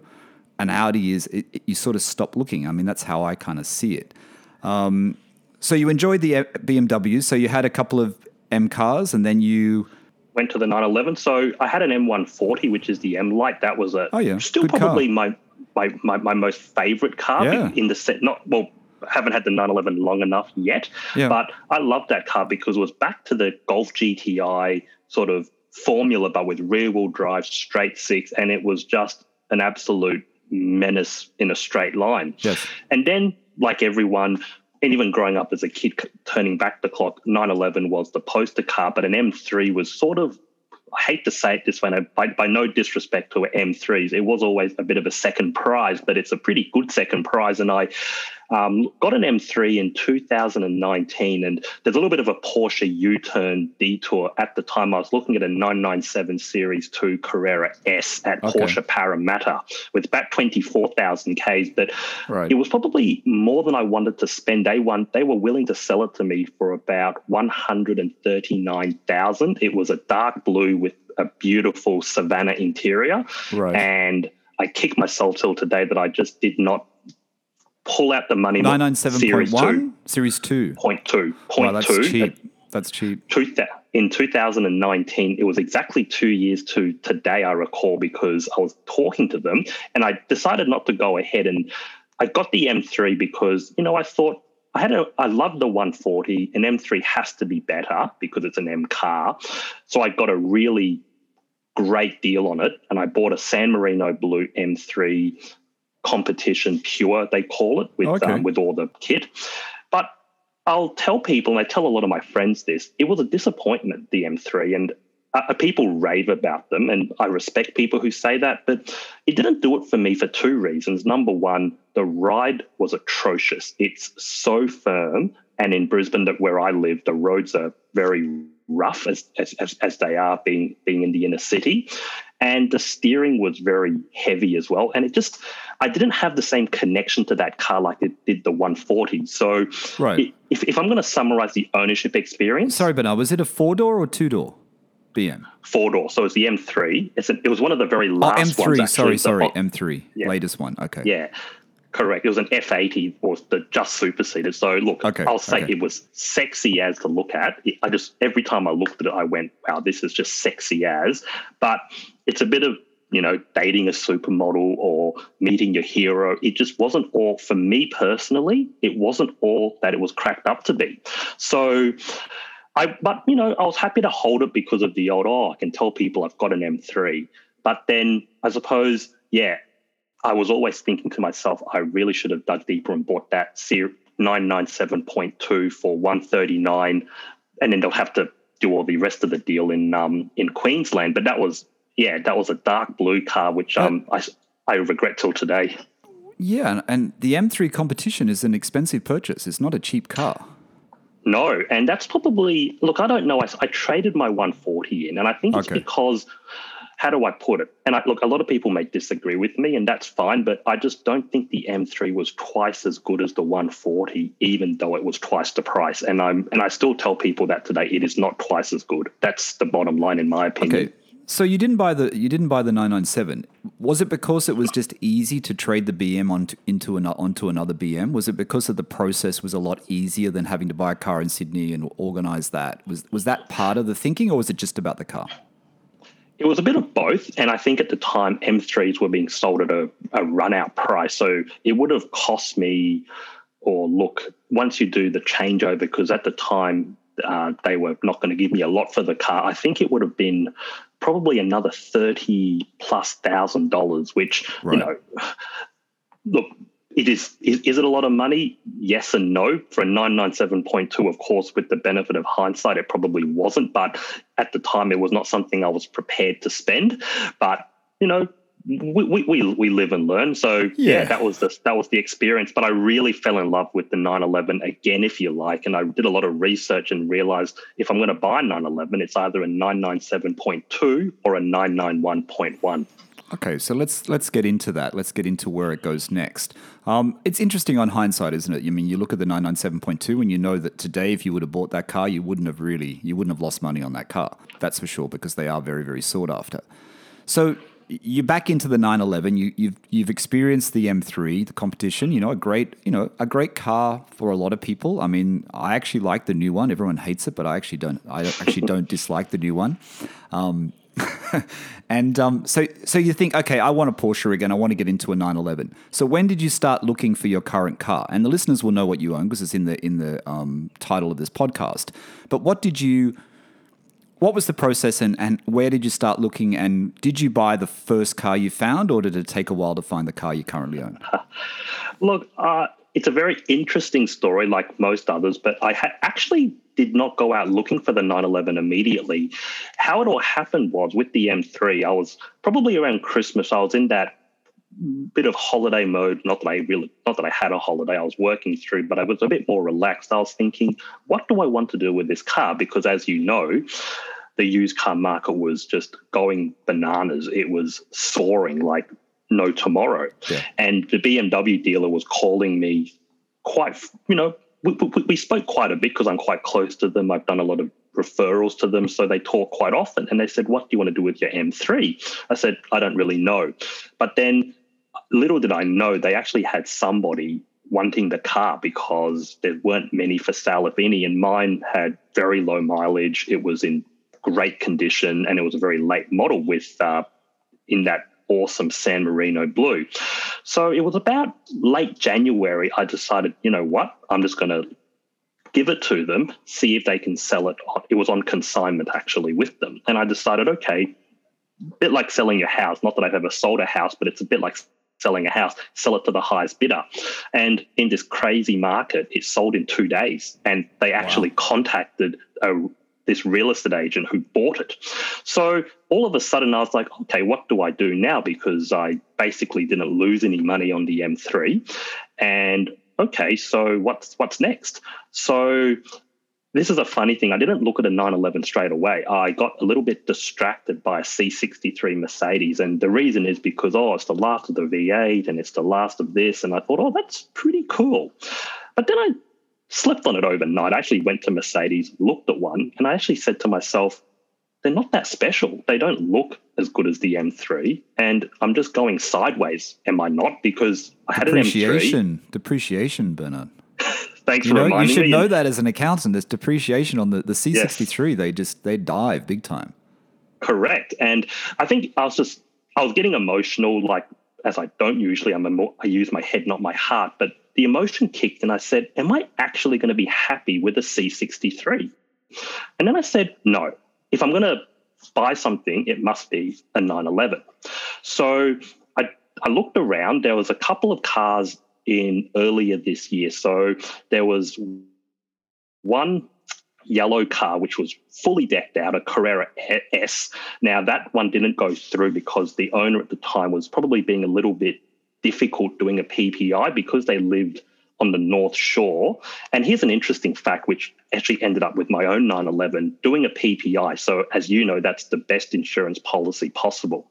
an Audi is, it, it, you sort of stop looking. I mean, that's how I kind of see it. Um, so you enjoyed the BMW. So you had a couple of M cars and then you went to the 911. So I had an M140, which is the M Light. That was a oh, yeah. still Good probably my, my, my my most favorite car yeah. in the set. Not well, haven't had the 911 long enough yet, yeah. but I love that car because it was back to the Golf GTI sort of formula, but with rear wheel drive, straight six, and it was just an absolute menace in a straight line. Yes. And then, like everyone, and even growing up as a kid, turning back the clock, 911 was the poster car, but an M3 was sort of I hate to say it this way, by, by no disrespect to M3s, it was always a bit of a second prize, but it's a pretty good second prize. And I um, got an M3 in 2019, and there's a little bit of a Porsche U turn detour. At the time, I was looking at a 997 Series 2 Carrera S at okay. Porsche Parramatta with about 24,000 Ks, but right. it was probably more than I wanted to spend. They, one, they were willing to sell it to me for about 139,000. It was a dark blue with a beautiful Savannah interior. Right. And I kick myself till today that I just did not pull out the money. Nine nine seven point one, series two. Point two. Point wow, that's two. cheap. That's cheap. In 2019, it was exactly two years to today, I recall, because I was talking to them and I decided not to go ahead. And I got the M3 because, you know, I thought I had a, I love the 140. An M3 has to be better because it's an M car. So I got a really great deal on it. And I bought a San Marino Blue M3 competition pure, they call it, with okay. um, with all the kit. But I'll tell people, and I tell a lot of my friends this, it was a disappointment, the M3, and uh, people rave about them, and I respect people who say that, but it didn't do it for me for two reasons. Number one, the ride was atrocious. It's so firm, and in Brisbane, where I live, the roads are very rough as, as, as, as they are being being in the inner city. And the steering was very heavy as well. And it just i didn't have the same connection to that car like it did the 140 so right. if, if i'm going to summarize the ownership experience. Sorry bernard was it a four door or two door bm four door so it's the m3 it's an, it was one of the very oh, last oh, m3 ones, sorry sorry. m3 yeah. latest one. Okay. Yeah Correct. It was an F80 or the just superseded. So look, okay, I'll say okay. it was sexy as to look at. I just every time I looked at it, I went, "Wow, this is just sexy as." But it's a bit of you know dating a supermodel or meeting your hero. It just wasn't all for me personally. It wasn't all that it was cracked up to be. So. I, but you know, I was happy to hold it because of the old. Oh, I can tell people I've got an M3. But then, I suppose, yeah, I was always thinking to myself, I really should have dug deeper and bought that 997.2 for 139 and then they'll have to do all the rest of the deal in um, in Queensland. But that was yeah, that was a dark blue car, which um, I I regret till today. Yeah, and the M3 competition is an expensive purchase. It's not a cheap car. No, and that's probably look. I don't know. I, I traded my 140 in, and I think it's okay. because how do I put it? And I, look, a lot of people may disagree with me, and that's fine, but I just don't think the M3 was twice as good as the 140, even though it was twice the price. And I'm and I still tell people that today it is not twice as good. That's the bottom line, in my opinion. Okay. So you didn't buy the you didn't buy the 997. Was it because it was just easy to trade the BM onto into an, onto another BM? Was it because of the process was a lot easier than having to buy a car in Sydney and organize that? Was was that part of the thinking, or was it just about the car? It was a bit of both. And I think at the time, M3s were being sold at a, a run out price. So it would have cost me, or look, once you do the changeover, because at the time, uh, they were not going to give me a lot for the car. I think it would have been probably another thirty plus thousand dollars, which right. you know, look, it is, is is it a lot of money? Yes and no. For a 997.2, of course, with the benefit of hindsight, it probably wasn't. But at the time, it was not something I was prepared to spend. But you know, we, we, we live and learn. So yeah. yeah. that was the that was the experience. But I really fell in love with the 911 again, if you like. And I did a lot of research and realized if I'm going to buy 911, it's either a 997.2 or a 991.1. Okay, so let's let's get into that. Let's get into where it goes next. Um, it's interesting on hindsight, isn't it? I mean, you look at the 997.2 and you know that today, if you would have bought that car, you wouldn't have really, you wouldn't have lost money on that car. That's for sure, because they are very, very sought after. So you're back into the 911. You, you've you've experienced the M3, the competition. You know, a great you know a great car for a lot of people. I mean, I actually like the new one. Everyone hates it, but I actually don't. I actually don't dislike the new one. Um, and um, so so you think, okay, I want a Porsche again. I want to get into a 911. So when did you start looking for your current car? And the listeners will know what you own because it's in the in the um, title of this podcast. But what did you what was the process and, and where did you start looking? And did you buy the first car you found, or did it take a while to find the car you currently own? Look, uh, it's a very interesting story, like most others, but I ha- actually did not go out looking for the 911 immediately. How it all happened was with the M3, I was probably around Christmas, I was in that bit of holiday mode. Not that I really, not that I had a holiday, I was working through, but I was a bit more relaxed. I was thinking, what do I want to do with this car? Because as you know, the used car market was just going bananas. It was soaring like no tomorrow. Yeah. And the BMW dealer was calling me quite, you know, we, we, we spoke quite a bit because I'm quite close to them. I've done a lot of referrals to them, so they talk quite often. And they said, What do you want to do with your M3? I said, I don't really know. But then little did I know they actually had somebody wanting the car because there weren't many for sale, if any, and mine had very low mileage. It was in great condition, and it was a very late model with uh, in that awesome San Marino blue. So it was about late January. I decided, you know what, I'm just going to give it to them, see if they can sell it. It was on consignment actually with them, and I decided, okay, a bit like selling your house. Not that I've ever sold a house, but it's a bit like selling a house, sell it to the highest bidder. And in this crazy market, it sold in two days. And they actually wow. contacted a, this real estate agent who bought it. So all of a sudden, I was like, okay, what do I do now? Because I basically didn't lose any money on the M3. And okay, so what's what's next? So this is a funny thing. I didn't look at a 911 straight away. I got a little bit distracted by a C63 Mercedes. And the reason is because, oh, it's the last of the V8 and it's the last of this. And I thought, oh, that's pretty cool. But then I slept on it overnight. I actually went to Mercedes, looked at one, and I actually said to myself, they're not that special. They don't look as good as the M3. And I'm just going sideways, am I not? Because I had an M3. Depreciation, depreciation, Bernard. Thanks you for know, reminding me. You should me. know that as an accountant. There's depreciation on the, the C63. Yes. They just, they dive big time. Correct. And I think I was just, I was getting emotional, like, as I don't usually. I'm a more, I use my head, not my heart. But the emotion kicked and I said, Am I actually going to be happy with a C63? And then I said, No. If I'm going to buy something, it must be a 911. So I, I looked around. There was a couple of cars in earlier this year. So there was one yellow car which was fully decked out, a Carrera S. Now that one didn't go through because the owner at the time was probably being a little bit difficult doing a PPI because they lived on the North Shore. And here's an interesting fact, which actually ended up with my own 911 doing a PPI. So, as you know, that's the best insurance policy possible.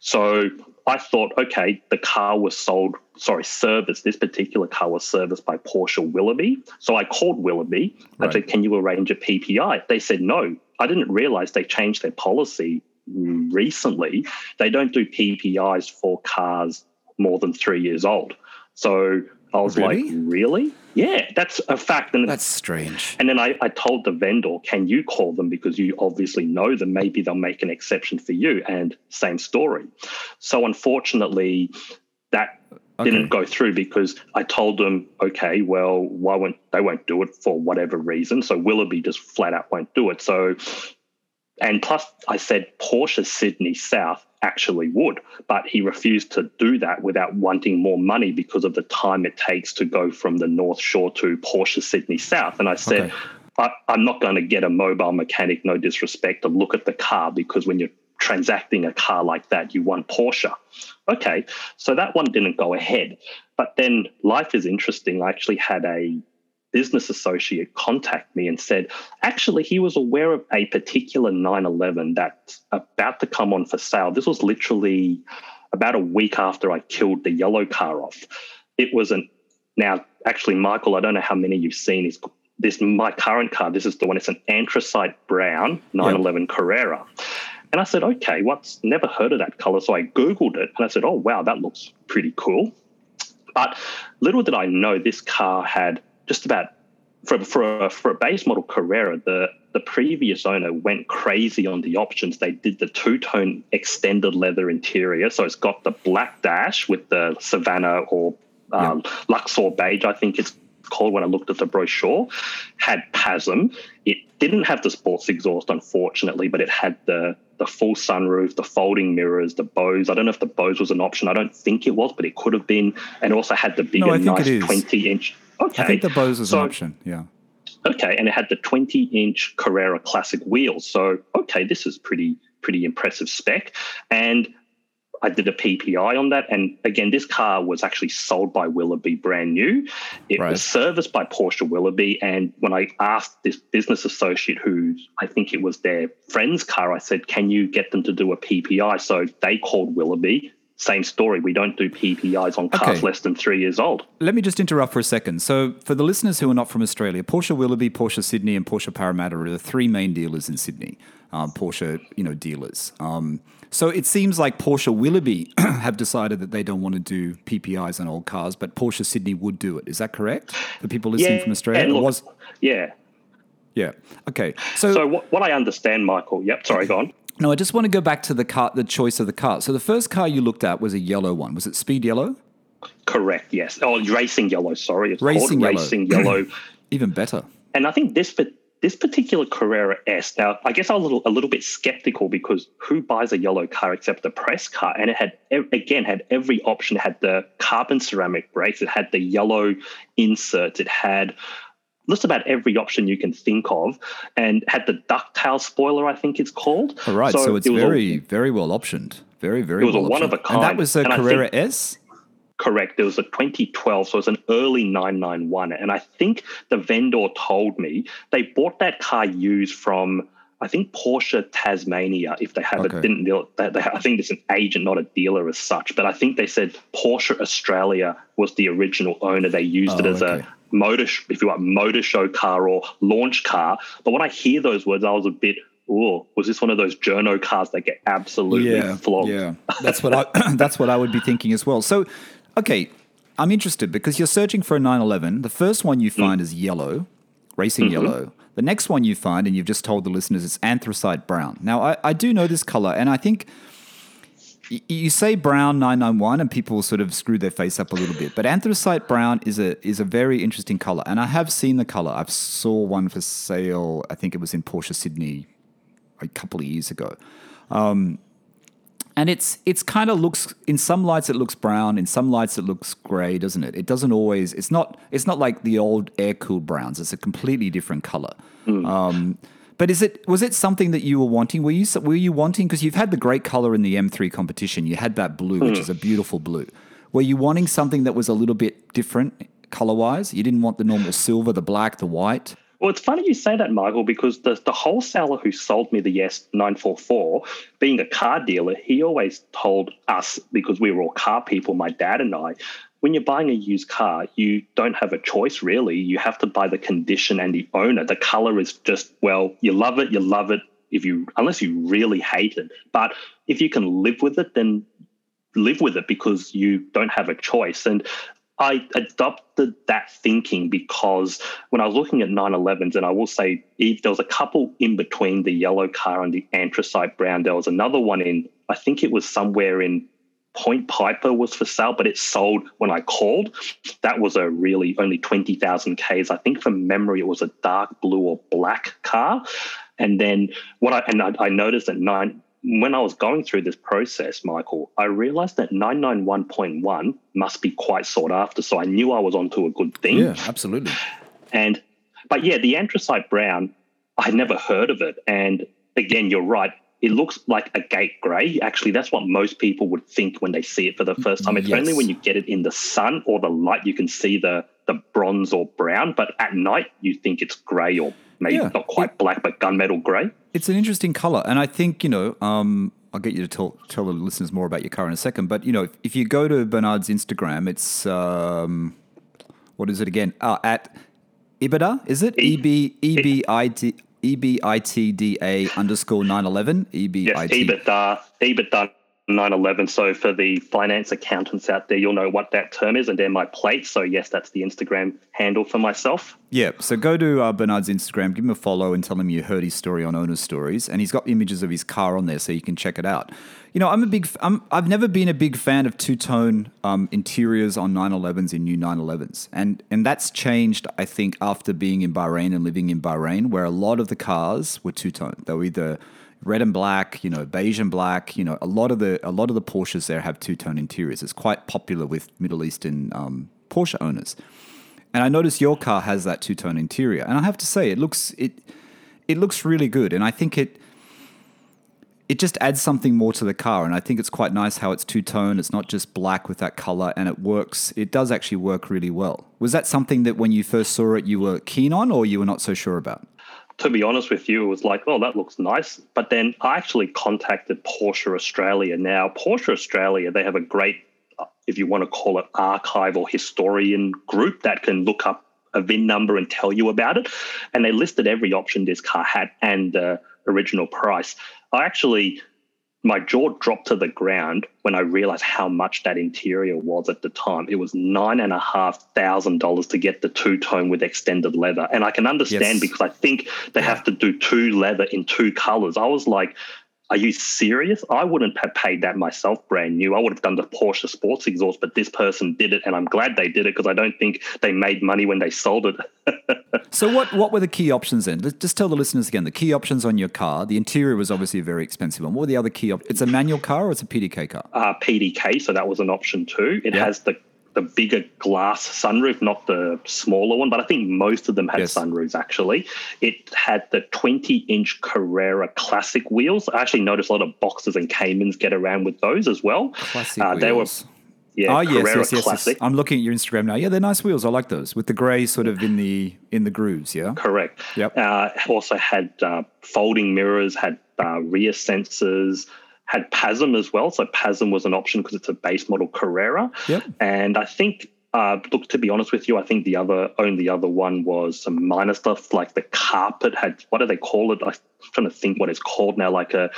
So, I thought, okay, the car was sold, sorry, serviced. This particular car was serviced by Porsche Willoughby. So I called Willoughby. Right. I said, can you arrange a PPI? They said, no. I didn't realize they changed their policy recently. They don't do PPIs for cars more than three years old. So I was really? like, really? Yeah, that's a fact. And that's strange. And then I, I told the vendor, can you call them because you obviously know them? Maybe they'll make an exception for you. And same story. So unfortunately, that okay. didn't go through because I told them, okay, well, why won't they won't do it for whatever reason? So Willoughby just flat out won't do it. So and plus, I said Porsche Sydney South actually would, but he refused to do that without wanting more money because of the time it takes to go from the North Shore to Porsche Sydney South. And I said, okay. I, am not going to get a mobile mechanic, no disrespect, to look at the car because when you're transacting a car like that. You want Porsche. Okay, so that one didn't go ahead. But then life is interesting. I actually had a business associate contact me and said, actually, he was aware of a particular 911 that's about to come on for sale. This was literally about a week after I killed the yellow car off. It was an now actually, Michael, I don't know how many you've seen. Is this my current car? This is the one. It's an anthracite brown 911 yep. Carrera. And I said, okay, what's never heard of that color? So I Googled it and I said, oh, wow, that looks pretty cool. But little did I know this car had just about for for a, for a base model Carrera, the the previous owner went crazy on the options. They did the two tone extended leather interior, so it's got the black dash with the Savannah or um, yeah. Luxor beige, I think it's called when I looked at the brochure. Had PASM. It didn't have the sports exhaust, unfortunately, but it had the the full sunroof, the folding mirrors, the Bose. I don't know if the Bose was an option. I don't think it was, but it could have been. And also had the bigger, no, nice twenty inch Okay. I think the Bose is so, an option. Yeah. Okay, and it had the 20 inch Carrera Classic wheels. So okay, this is pretty pretty impressive spec. And I did a PPI on that. And again, this car was actually sold by Willoughby brand new. It right. was serviced by Porsche Willoughby. And when I asked this business associate, who I think it was their friend's car, I said, Can you get them to do a PPI? So they called Willoughby same story. We don't do PPIs on cars okay. less than three years old. Let me just interrupt for a second. So, for the listeners who are not from Australia, Porsche Willoughby, Porsche Sydney, and Porsche Parramatta are the three main dealers in Sydney. Um, Porsche, you know, dealers. Um, so it seems like Porsche Willoughby have decided that they don't want to do PPIs on old cars, but Porsche Sydney would do it. Is that correct? For people listening yeah, from Australia, look, was yeah, yeah. Okay. So, so what, what I understand, Michael. Yep. Sorry, go on. No, I just want to go back to the car, the choice of the car. So the first car you looked at was a yellow one. Was it Speed Yellow? Correct. Yes. Oh, Racing Yellow. Sorry, it's racing called yellow. Racing Yellow. Even better. And I think this this particular Carrera S. Now, I guess I was a little, a little bit skeptical because who buys a yellow car except the press car? And it had again had every option. It had the carbon ceramic brakes. It had the yellow inserts. It had just about every option you can think of and had the ducktail spoiler, I think it's called. All right, so, so it's it very, a, very well optioned. Very, very It was well a one of a kind. And that was a Carrera think, S? Correct. It was a 2012, so it was an early 991. And I think the vendor told me they bought that car used from I think Porsche Tasmania, if they have okay. it, didn't deal. They, they, I think it's an agent, not a dealer as such. But I think they said Porsche Australia was the original owner. They used oh, it as okay. a motor, if you want, motor show car or launch car. But when I hear those words, I was a bit, oh, was this one of those journo cars that get absolutely yeah, flogged? Yeah, that's what I that's what I would be thinking as well. So, okay, I'm interested because you're searching for a 911. The first one you mm. find mm. is yellow, racing mm-hmm. yellow. The next one you find, and you've just told the listeners, it's anthracite brown. Now, I, I do know this color, and I think you say brown 991 and people sort of screw their face up a little bit but anthracite brown is a is a very interesting color and i have seen the color. I saw one for sale i think it was in porsche sydney a couple of years ago. Um, and it's it's kind of looks in some lights it looks brown in some lights it looks gray doesn't it? It doesn't always it's not it's not like the old air cooled browns it's a completely different color. Mm. um, but is it was it something that you were wanting? Were you were you wanting because you've had the great color in the M3 competition. You had that blue, mm. which is a beautiful blue. Were you wanting something that was a little bit different color wise? You didn't want the normal silver, the black, the white. Well, it's funny you say that, Michael, because the, the wholesaler who sold me the Yes 944, being a car dealer, he always told us, because we were all car people, my dad and I, when you're buying a used car, you don't have a choice really. You have to buy the condition and the owner. The color is just, well, you love it, you love it if you unless you really hate it. But if you can live with it, then live with it because you don't have a choice. And I adopted that thinking because when I was looking at 911s, and I will say there was a couple in between the yellow car and the anthracite brown, there was another one in, I think it was somewhere in Point Piper was for sale, but it sold when I called. That was a really only 20,000 Ks. I think from memory, it was a dark blue or black car. And then what I, and I, I noticed that nine, when I was going through this process, Michael, I realized that 991.1 must be quite sought after. So I knew I was onto a good thing. Yeah, absolutely. And, but yeah, the anthracite brown, I had never heard of it. And again, you're right it looks like a gate grey. Actually, that's what most people would think when they see it for the first time. It's Yes. only when you get it in the sun or the light you can see the the bronze or brown. But at night, you think it's grey or maybe Yeah. not quite black, but gunmetal grey. It's an interesting color, and I think you know. Um, I'll get you to tell, tell the listeners more about your car in a second. But you know, if, if you go to Bernard's Instagram, it's um, what is it again? Uh, at Ibida, is it? E B E B I T E B I T D A underscore nine eleven E B I T. EBITDA, EBITDA 911. So for the finance accountants out there, you'll know what that term is, and they're my plate. So yes, that's the Instagram handle for myself. Yeah, so go to uh, Bernard's Instagram, give him a follow, and tell him you heard his story on Owner's Stories, and he's got images of his car on there, so you can check it out. You know, I'm a big, I'm, I've never been a big fan of two tone um, interiors on 911s in new 911s, and and that's changed, I think, after being in Bahrain and living in Bahrain, where a lot of the cars were two tone. They were either red and black, you know, beige and black. You know, a lot of the a lot of the Porsches there have two tone interiors. It's quite popular with Middle Eastern um, Porsche owners. And I noticed your car has that two tone interior, and I have to say it looks it it looks really good, and I think it it just adds something more to the car, and I think it's quite nice how it's two tone. It's not just black with that color, and it works. It does actually work really well. Was that something that when you first saw it you were keen on, or you were not so sure about? To be honest with you, it was like, oh, that looks nice. But then I actually contacted Porsche Australia. Now, Porsche Australia, they have a great, uh, if you want to call it, archive or historian group that can look up a VIN number and tell you about it. And they listed every option this car had and the original price. I actually, my jaw dropped to the ground when I realized how much that interior was at the time. It was nine and a half thousand dollars to get the two tone with extended leather. And I can understand Yes. because I think they have to do two leather in two colors. I was like, are you serious? I wouldn't have paid that myself brand new. I would have done the Porsche sports exhaust, but this person did it, and I'm glad they did it because I don't think they made money when they sold it. So what what were the key options then? Let's just tell the listeners again. The key options on your car. The interior was obviously a very expensive one. What were the other key? options? it's a manual car or it's a PDK car? uh, PDK, so that was an option too. It Yeah. has the the bigger glass sunroof, not the smaller one, but I think most of them had Yes. sunroofs actually. It had the 20 inch Carrera classic wheels. I actually noticed a lot of Boxsters and Caymans get around with those as well. Classic Uh, they were wheels. yeah, oh yes, Carrera yes, yes, yes. classic. I'm looking at your Instagram now. Yeah, they're nice wheels. I like those with the grey sort of in the in the grooves. Yeah. Correct. Yep. Uh, also had uh, folding mirrors, had uh, rear sensors, had PASM as well. So PASM was an option because it's a base model Carrera. Yep. And I think, uh, look, to be honest with you, I think the other only other one was some minor stuff like the carpet had. What do they call it? I'm trying to think what it's called now. Like a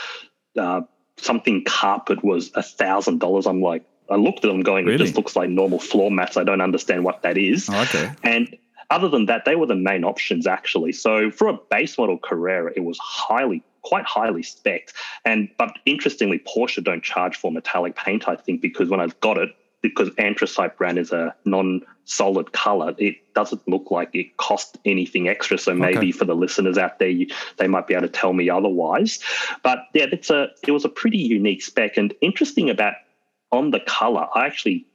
uh, something carpet was a thousand dollars. I'm like, I looked at them going, it just looks like normal floor mats. I don't understand what that is. Oh, okay. And other than that, they were the main options actually. So for a base model Carrera, it was highly, quite highly spec. And but interestingly, Porsche don't charge for metallic paint. I think because when I've got it, because anthracite brown is a non-solid color, it doesn't look like it cost anything extra. So maybe Okay. for the listeners out there, you, they might be able to tell me otherwise. But yeah, it's a it was a pretty unique spec and interesting about on the color. I actually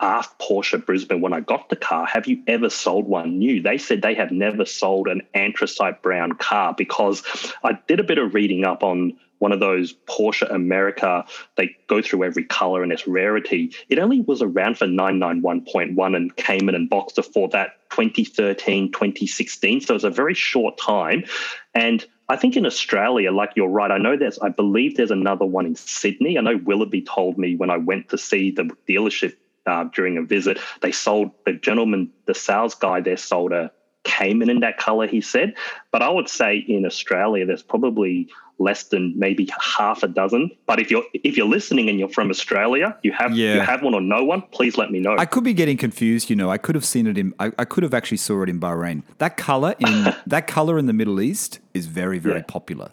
asked Porsche Brisbane when I got the car, have you ever sold one new? They said they have never sold an anthracite brown car because I did a bit of reading up on one of those Porsche America. They go through every color and its rarity. It only was around for 991.1 and Cayman and Boxster for that 2013, 2016. So it's a very short time. And I think in Australia, like you're right, I know there's, I believe there's another one in Sydney. I know Willoughby told me when I went to see the dealership uh, during a visit, they sold the gentleman, the sales guy there sold a Cayman in that color, he said. But I would say in Australia, there's probably less than maybe half a dozen. But if you're if you're listening and you're from Australia, you have you have one or no one, please let me know. I could be getting confused. You know, I could have seen it in. I, I could have actually saw it in Bahrain. That color in that color in the Middle East is very very Yeah. popular.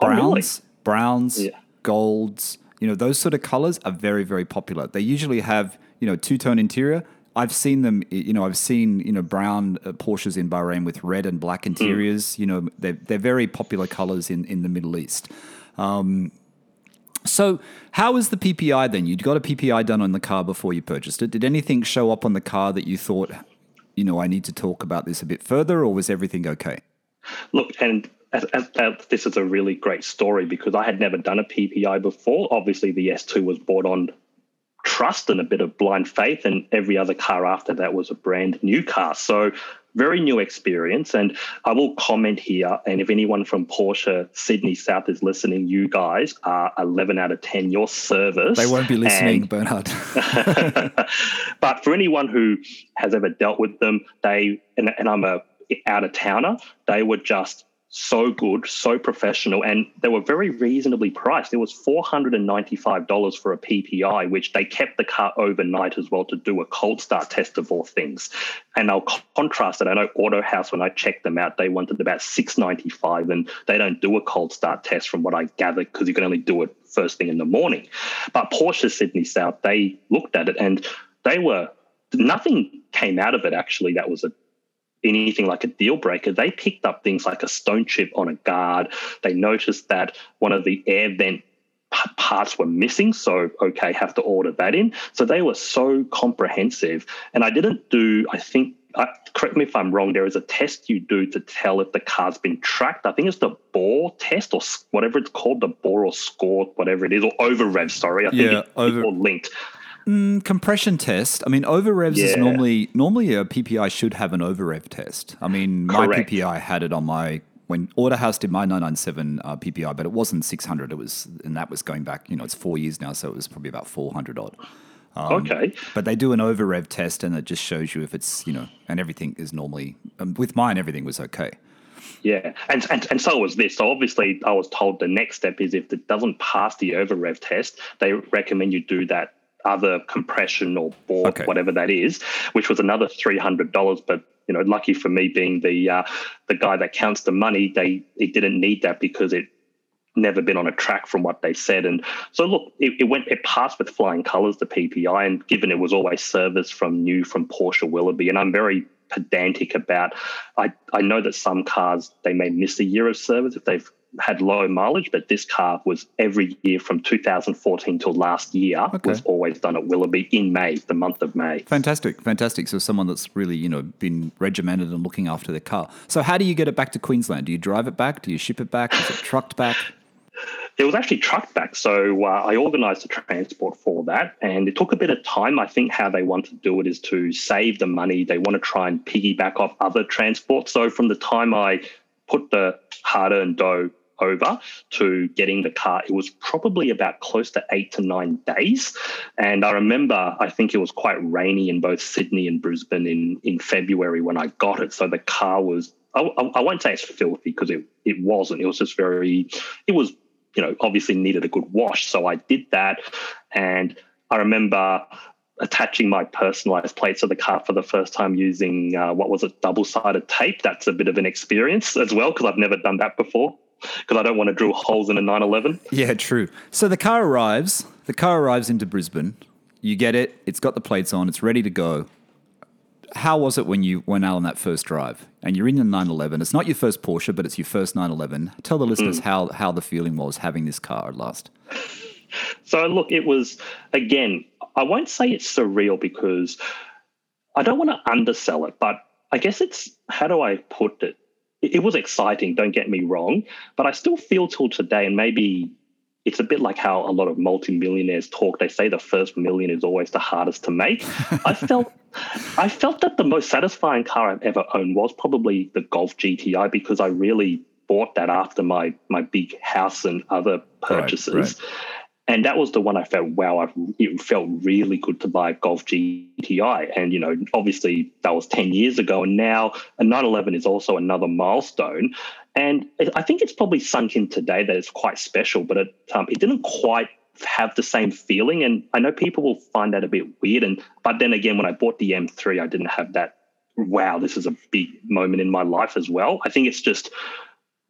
Oh, really? Browns, browns, Yeah. golds. You know, those sort of colors are very very popular. They usually have you know two tone interior. I've seen them. You know, I've seen you know brown uh, Porsches in Bahrain with red and black interiors. You know, they're they're very popular colors in in the Middle East. So, how is the PPI then? You'd got a PPI done on the car before you purchased it. Did anything show up on the car that you thought, you know, I need to talk about this a bit further, or was everything okay? Look, and as, as, as, this is a really great story because I had never done a PPI before. Obviously, the S2 was bought on trust and a bit of blind faith, and every other car after that was a brand new car. So very new experience. And I will comment here. And if anyone from Porsche Sydney South is listening, you guys are 11 out of 10 your service. They won't be listening, and, Bernard. but for anyone who has ever dealt with them, they, and, and I'm a out of towner, they were just so good, so professional, and they were very reasonably priced. It was $495 for a PPI, which they kept the car overnight as well to do a cold start test of all things. And I'll contrast it. I know Autohaus, when I checked them out, they wanted about 695, and they don't do a cold start test from what I gathered because you can only do it first thing in the morning. But Porsche Sydney South, they looked at it and they were nothing came out of it actually that was a anything like a deal breaker, they picked up things like a stone chip on a guard. They noticed that one of the air vent parts were missing. So, okay, have to order that in. So they were so comprehensive. And I didn't do, I think, uh, correct me if I'm wrong, there is a test you do to tell if the car's been tracked. I think it's the bore test or whatever it's called, the bore or score, whatever it is, or over rev, sorry. I think yeah, over, linked. Mm, compression test. I mean, over revs yeah. is normally normally a PPI should have an over rev test. I mean, Correct. my PPI had it on my when Autohaus did my 997 uh, PPI, but it wasn't 600. It was, and that was going back. You know, it's four years now, so it was probably about 400 odd. Um, okay. But they do an over rev test, and it just shows you if it's you know, and everything is normally um, with mine. Everything was okay. Yeah, and, and and so was this. So obviously, I was told the next step is if it doesn't pass the over rev test, they recommend you do that other compression or board, okay. whatever that is, which was another three hundred dollars. But you know, lucky for me, being the uh, the guy that counts the money, they it didn't need that because it never been on a track from what they said. And so look, it, it went it passed with flying colours the PPI, and given it was always service from new from Porsche Willoughby, and I'm very pedantic about I, I know that some cars they may miss a year of service if they've had low mileage, but this car was every year from 2014 till last year okay. was always done at Willoughby in May, the month of May. Fantastic, fantastic. So someone that's really you know been regimented and looking after their car. So how do you get it back to Queensland? Do you drive it back? Do you ship it back? Is it trucked back? It was actually trucked back. So uh, I organised the transport for that, and it took a bit of time. I think how they want to do it is to save the money. They want to try and piggyback off other transport. So from the time I put the hard-earned dough over to getting the car, it was probably about close to eight to nine days. And I remember, I think it was quite rainy in both Sydney and Brisbane in, in February when I got it. So the car was, I, I won't say it's filthy because it, it wasn't. It was just very, it was, you know, obviously needed a good wash. So I did that. And I remember attaching my personalized plates to the car for the first time using uh, what was it, double sided tape. That's a bit of an experience as well because I've never done that before because I don't want to drill holes in a 911. Yeah, true. So the car arrives. The car arrives into Brisbane. You get it. It's got the plates on. It's ready to go. How was it when you went out on that first drive and you're in the 911? It's not your first Porsche, but it's your first 911. Tell the listeners mm. how how the feeling was having this car at last. So look, it was again. I won't say it's surreal because I don't want to undersell it, but I guess it's how do I put it? It was exciting, don't get me wrong, but I still feel till today, and maybe it's a bit like how a lot of multimillionaires talk. They say the first million is always the hardest to make. I felt I felt that the most satisfying car I've ever owned was probably the Golf GTI because I really bought that after my my big house and other purchases. Right, right. And that was the one I felt, wow, I, it felt really good to buy Golf GTI. And, you know, obviously that was 10 years ago. And now a 911 is also another milestone. And I think it's probably sunk in today that it's quite special, but it, um, it didn't quite have the same feeling. And I know people will find that a bit weird. And But then again, when I bought the M3, I didn't have that, wow, this is a big moment in my life as well. I think it's just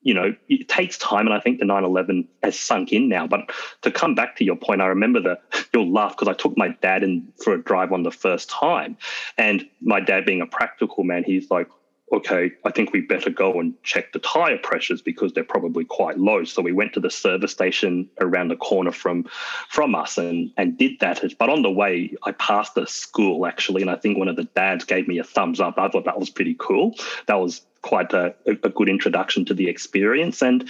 you know, it takes time, and I think the 911 has sunk in now. But to come back to your point, I remember the you'll laugh because I took my dad in for a drive on the first time, and my dad being a practical man, he's like, okay, I think we better go and check the tire pressures because they're probably quite low. So we went to the service station around the corner from from us and and did that. But on the way, I passed a school actually, and I think one of the dads gave me a thumbs up. I thought that was pretty cool. That was quite a, a good introduction to the experience. And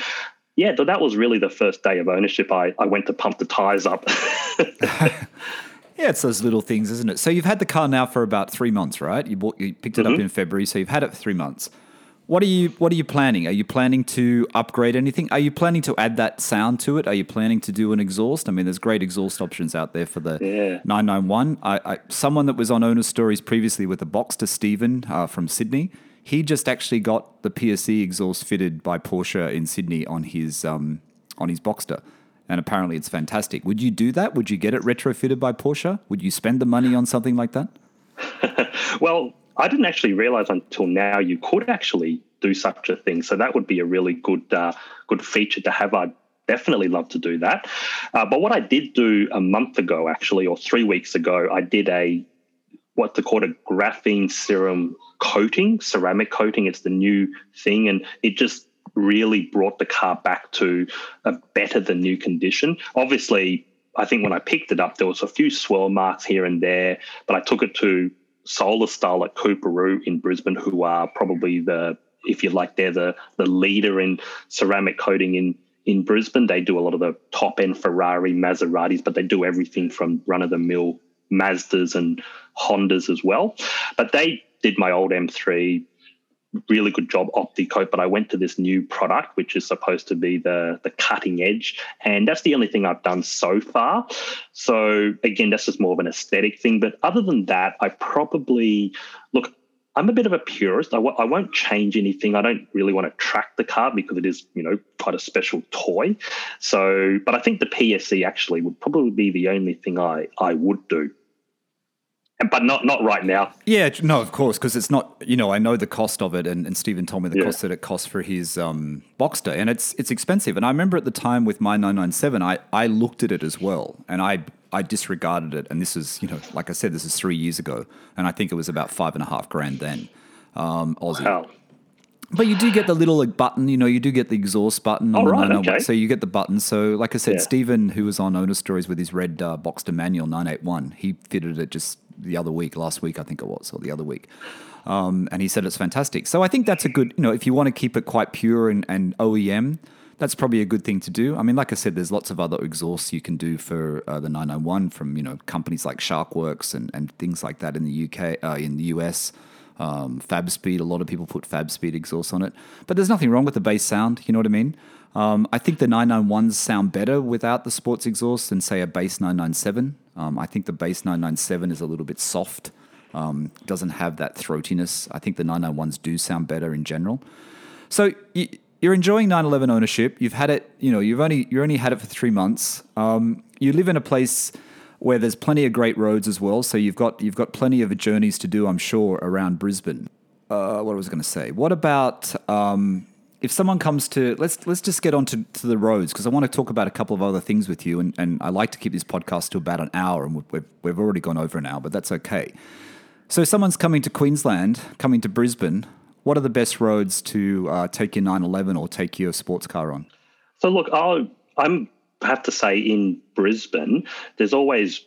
yeah, that was really the first day of ownership. I, I went to pump the tires up. Yeah, it's those little things, isn't it? So you've had the car now for about three months, right? You bought, you picked it mm-hmm. up in February, so you've had it for three months. What are you What are you planning? Are you planning to upgrade anything? Are you planning to add that sound to it? Are you planning to do an exhaust? I mean, there's great exhaust options out there for the yeah. 991. I, I, someone that was on Owner Stories previously with the Boxster, Stephen uh, from Sydney, he just actually got the PSE exhaust fitted by Porsche in Sydney on his um, on his Boxster and apparently it's fantastic. Would you do that? Would you get it retrofitted by Porsche? Would you spend the money on something like that? well, I didn't actually realize until now you could actually do such a thing. So that would be a really good uh, good feature to have. I'd definitely love to do that. Uh, but what I did do a month ago, actually, or three weeks ago, I did a what what's called a graphene serum coating, ceramic coating. It's the new thing, and it just really brought the car back to a better than new condition. Obviously, I think when I picked it up, there was a few swirl marks here and there, but I took it to Solar Style at Coorparoo in Brisbane, who are probably the, if you like, they're the the leader in ceramic coating in in Brisbane. They do a lot of the top end Ferrari, Maseratis, but they do everything from run of the mill Mazdas and Hondas as well. But they did my old M3 really good job OptiCoat, but I went to this new product, which is supposed to be the, the cutting edge. And that's the only thing I've done so far. So again, that's just more of an aesthetic thing. But other than that, I probably look, I'm a bit of a purist. I w- I won't change anything. I don't really want to track the car because it is, you know, quite a special toy. So, but I think the PSE actually would probably be the only thing I, I would do but not not right now. Yeah, no, of course, because it's not. You know, I know the cost of it, and, and Stephen told me the yeah. cost that it costs for his um, Boxster, and it's it's expensive. And I remember at the time with my 997, I I looked at it as well, and I I disregarded it. And this is, you know, like I said, this is three years ago, and I think it was about five and a half grand then, um, Aussie. Wow. But you do get the little like, button, you know, you do get the exhaust button. Oh, right, okay. So you get the button. So, like I said, yeah. Stephen, who was on Owner Stories with his red uh, Boxster manual 981, he fitted it just the other week, last week, I think it was, or the other week. Um, and he said it's fantastic. So I think that's a good, you know, if you want to keep it quite pure and, and OEM, that's probably a good thing to do. I mean, like I said, there's lots of other exhausts you can do for uh, the 991 from, you know, companies like SharkWerks and, and things like that in the UK, uh, in the US. Um, Fab Speed, a lot of people put Fab Speed exhaust on it. But there's nothing wrong with the bass sound, you know what I mean? Um, I think the 991s sound better without the sports exhaust than, say, a base 997. Um, I think the base 997 is a little bit soft, um, doesn't have that throatiness. I think the 991s do sound better in general. So you, are enjoying 911 ownership. You've had it, you know, you've only you only had it for three months. Um, you live in a place where there's plenty of great roads as well. So you've got you've got plenty of journeys to do, I'm sure, around Brisbane. Uh, what was I going to say? What about um, if someone comes to let's let's just get on to, to the roads because I want to talk about a couple of other things with you and, and I like to keep this podcast to about an hour and we've, we've already gone over an hour but that's okay. So someone's coming to Queensland, coming to Brisbane. What are the best roads to uh, take your 911 or take your sports car on? So look, i I'm have to say in Brisbane, there's always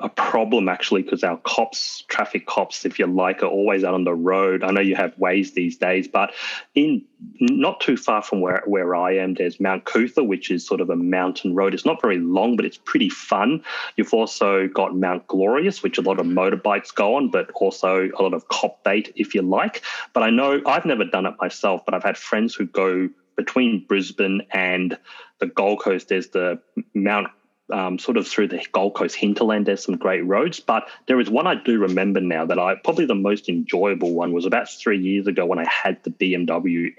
a problem actually because our cops, traffic cops, if you like, are always out on the road. I know you have ways these days, but in not too far from where, where I am, there's Mount Coot-tha, which is sort of a mountain road. It's not very long, but it's pretty fun. You've also got Mount Glorious, which a lot of motorbikes go on, but also a lot of cop bait, if you like. But I know I've never done it myself, but I've had friends who go between Brisbane and the Gold Coast. There's the Mount um, sort of through the Gold Coast hinterland. There's some great roads, but there is one I do remember now that I probably the most enjoyable one was about three years ago when I had the BMW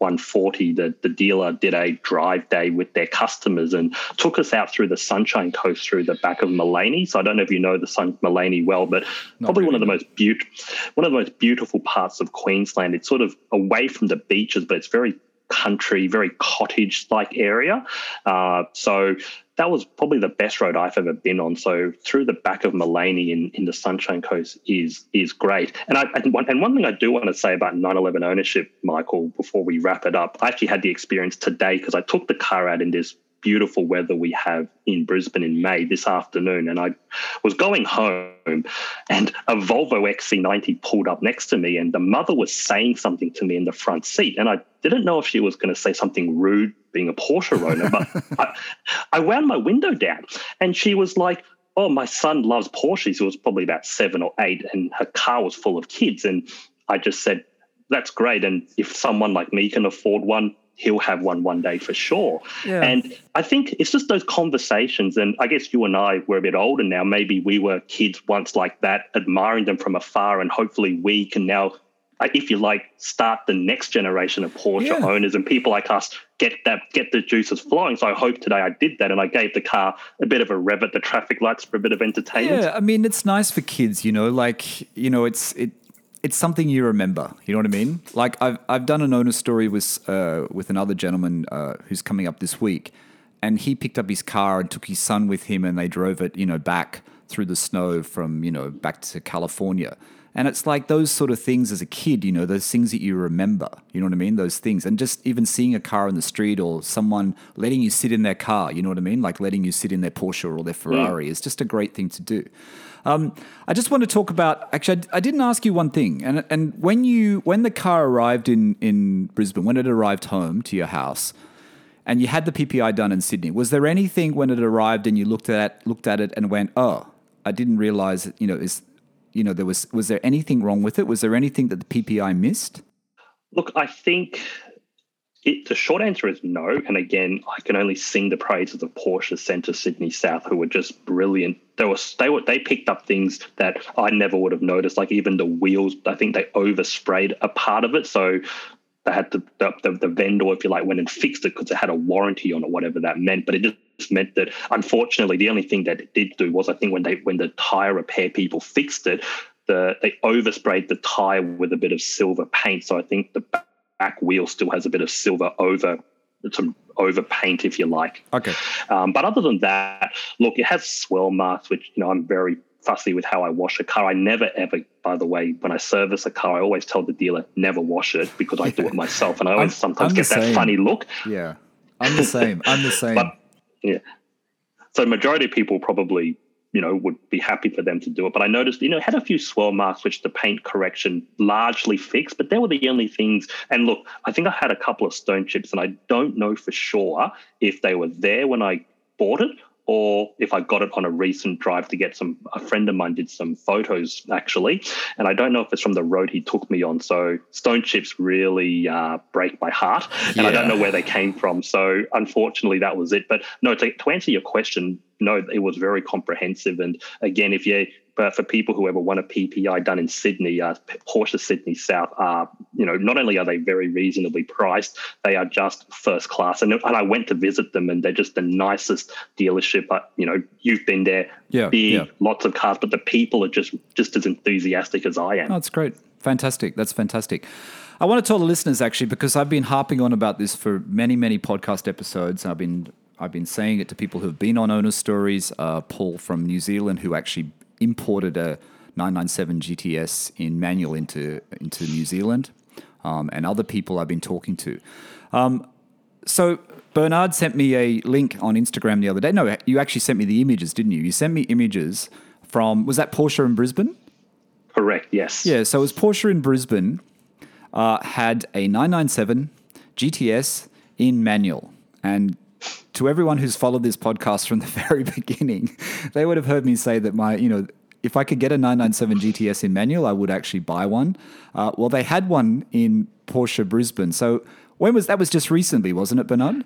M140. The, the dealer did a drive day with their customers and took us out through the Sunshine Coast through the back of Maleny. So I don't know if you know the Sun Maleny well, but Not probably really. one of the most beautiful one of the most beautiful parts of Queensland. It's sort of away from the beaches, but it's very country, very cottage like area. Uh, so that was probably the best road I've ever been on. So through the back of Maleny in, in the Sunshine Coast is is great. And I and one, and one thing I do want to say about 911 ownership, Michael, before we wrap it up, I actually had the experience today because I took the car out in this beautiful weather we have in Brisbane in May this afternoon. And I was going home and a Volvo XC90 pulled up next to me and the mother was saying something to me in the front seat. And I didn't know if she was going to say something rude being a Porsche owner, but I, I wound my window down and she was like, Oh, my son loves Porsches. He was probably about seven or eight, and her car was full of kids. And I just said, That's great. And if someone like me can afford one, he'll have one one day for sure. Yeah. And I think it's just those conversations. And I guess you and I were a bit older now. Maybe we were kids once like that, admiring them from afar. And hopefully we can now uh, if you like, start the next generation of Porsche yeah. owners and people like us get that get the juices flowing. So I hope today I did that and I gave the car a bit of a rev at the traffic lights for a bit of entertainment. Yeah, I mean it's nice for kids, you know, like you know, it's it it's something you remember. You know what I mean? Like I've I've done an owner story with uh, with another gentleman uh, who's coming up this week, and he picked up his car and took his son with him, and they drove it, you know, back through the snow from you know back to California and it's like those sort of things as a kid, you know, those things that you remember, you know what I mean? Those things. And just even seeing a car in the street or someone letting you sit in their car, you know what I mean? Like letting you sit in their Porsche or their Ferrari is just a great thing to do. Um, I just want to talk about. Actually, I, I, didn't ask you one thing, and and when you when the car arrived in in Brisbane, when it arrived home to your house, and you had the PPI done in Sydney, was there anything when it arrived and you looked at looked at it and went, oh, I didn't realize, you know, is you know, there was was there anything wrong with it? Was there anything that the PPI missed? Look, I think it, the short answer is no. And again, I can only sing the praises of Porsche Centre Sydney South, who were just brilliant. They were they were they picked up things that I never would have noticed, like even the wheels. I think they oversprayed a part of it, so they had to the, the, the vendor, if you like, went and fixed it because it had a warranty on it, whatever that meant. But it just meant that unfortunately, the only thing that it did do was I think when they when the tire repair people fixed it, the they oversprayed the tire with a bit of silver paint. So I think the back wheel still has a bit of silver over some over paint, if you like. Okay. Um, but other than that, look, it has swirl marks, which you know I'm very fussy with how I wash a car. I never ever, by the way, when I service a car, I always tell the dealer never wash it because I do it myself, and I always I'm, sometimes I'm get that funny look. Yeah, I'm the same. I'm the same. But, yeah. So majority of people probably you know would be happy for them to do it. But i noticed you know had a few swirl marks which the paint correction largely fixed but they were the only things. And look i think i had a couple of stone chips and i don't know for sure if they were there when i bought it or if I got it on a recent drive to get some, a friend of mine did some photos actually, and I don't know if it's from the road he took me on. So stone chips really uh, break my heart, and yeah. I don't know where they came from. So unfortunately, that was it. But no, to, to answer your question, no, it was very comprehensive. And again, if you but for people who ever want a PPI done in Sydney, uh, Porsche Sydney South are, you know, not only are they very reasonably priced, they are just first class. And, and I went to visit them, and they're just the nicest dealership. But you know, you've been there, yeah, big, yeah. lots of cars, but the people are just just as enthusiastic as I am. Oh, that's great, fantastic. That's fantastic. I want to tell the listeners actually because I've been harping on about this for many, many podcast episodes. I've been I've been saying it to people who've been on owner stories. Uh, Paul from New Zealand, who actually imported a 997 GTS in manual into into New Zealand, um, and other people I've been talking to. Um, so Bernard sent me a link on Instagram the other day. No, you actually sent me the images, didn't you? You sent me images from was that Porsche in Brisbane? Correct. Yes. Yeah. So it was Porsche in Brisbane uh, had a 997 GTS in manual, and to everyone who's followed this podcast from the very beginning, they would have heard me say that my, you know, if I could get a 997 GTS in manual, I would actually buy one. Uh, well, they had one in Porsche Brisbane. So when was that? Was just recently, wasn't it, Bernard?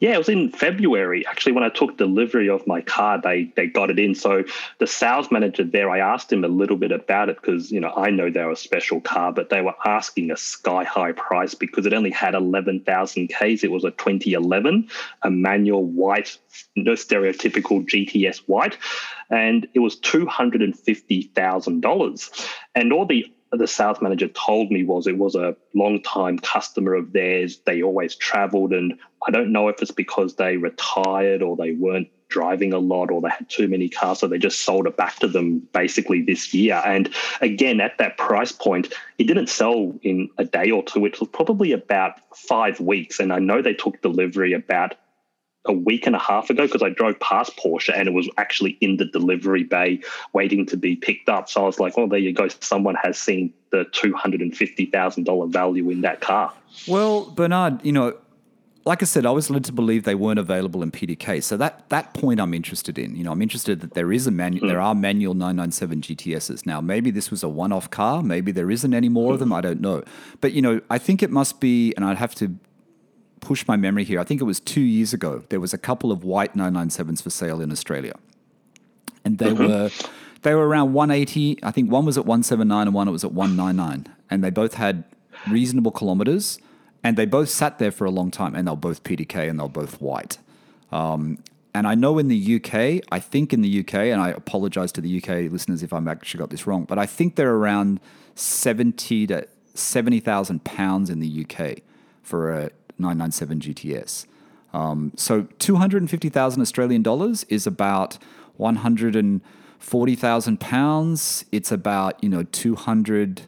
Yeah, it was in February. Actually, when I took delivery of my car, they they got it in. So the sales manager there, I asked him a little bit about it because you know I know they're a special car, but they were asking a sky high price because it only had eleven thousand k's. It was a 2011, a manual white, no stereotypical GTS white, and it was two hundred and fifty thousand dollars. And all the the sales manager told me was it was a long time customer of theirs. They always traveled, and I don't know if it's because they retired or they weren't driving a lot or they had too many cars, so they just sold it back to them basically this year. And again, at that price point, it didn't sell in a day or two. It was probably about five weeks, and I know they took delivery about a week and a half ago because I drove past Porsche and it was actually in the delivery bay waiting to be picked up. So I was like, oh, there you go. Someone has seen the $250,000 value in that car. Well, Bernard, you know, like I said, I was led to believe they weren't available in PDK. So that that point I'm interested in. You know, I'm interested that there is a manual. Mm. There are manual 997 GTSs now. Maybe this was a one-off car. Maybe there isn't any more mm. of them. I don't know. But you know, I think it must be, and I'd have to push my memory here. I think it was two years ago. There was a couple of white 997s for sale in Australia, and they mm-hmm. were they were around 180. I think one was at 179 and one was at 199, and they both had reasonable kilometers, and they both sat there for a long time, and they're both PDK and they're both white. Um, and I know in the UK, I think in the UK, and I apologize to the UK listeners if I'm actually got this wrong, but I think they're around 70 to 70,000 pounds in the UK for a 997 GTS. Um, so 250,000 Australian dollars is about 140,000 pounds. It's about, you know, 200,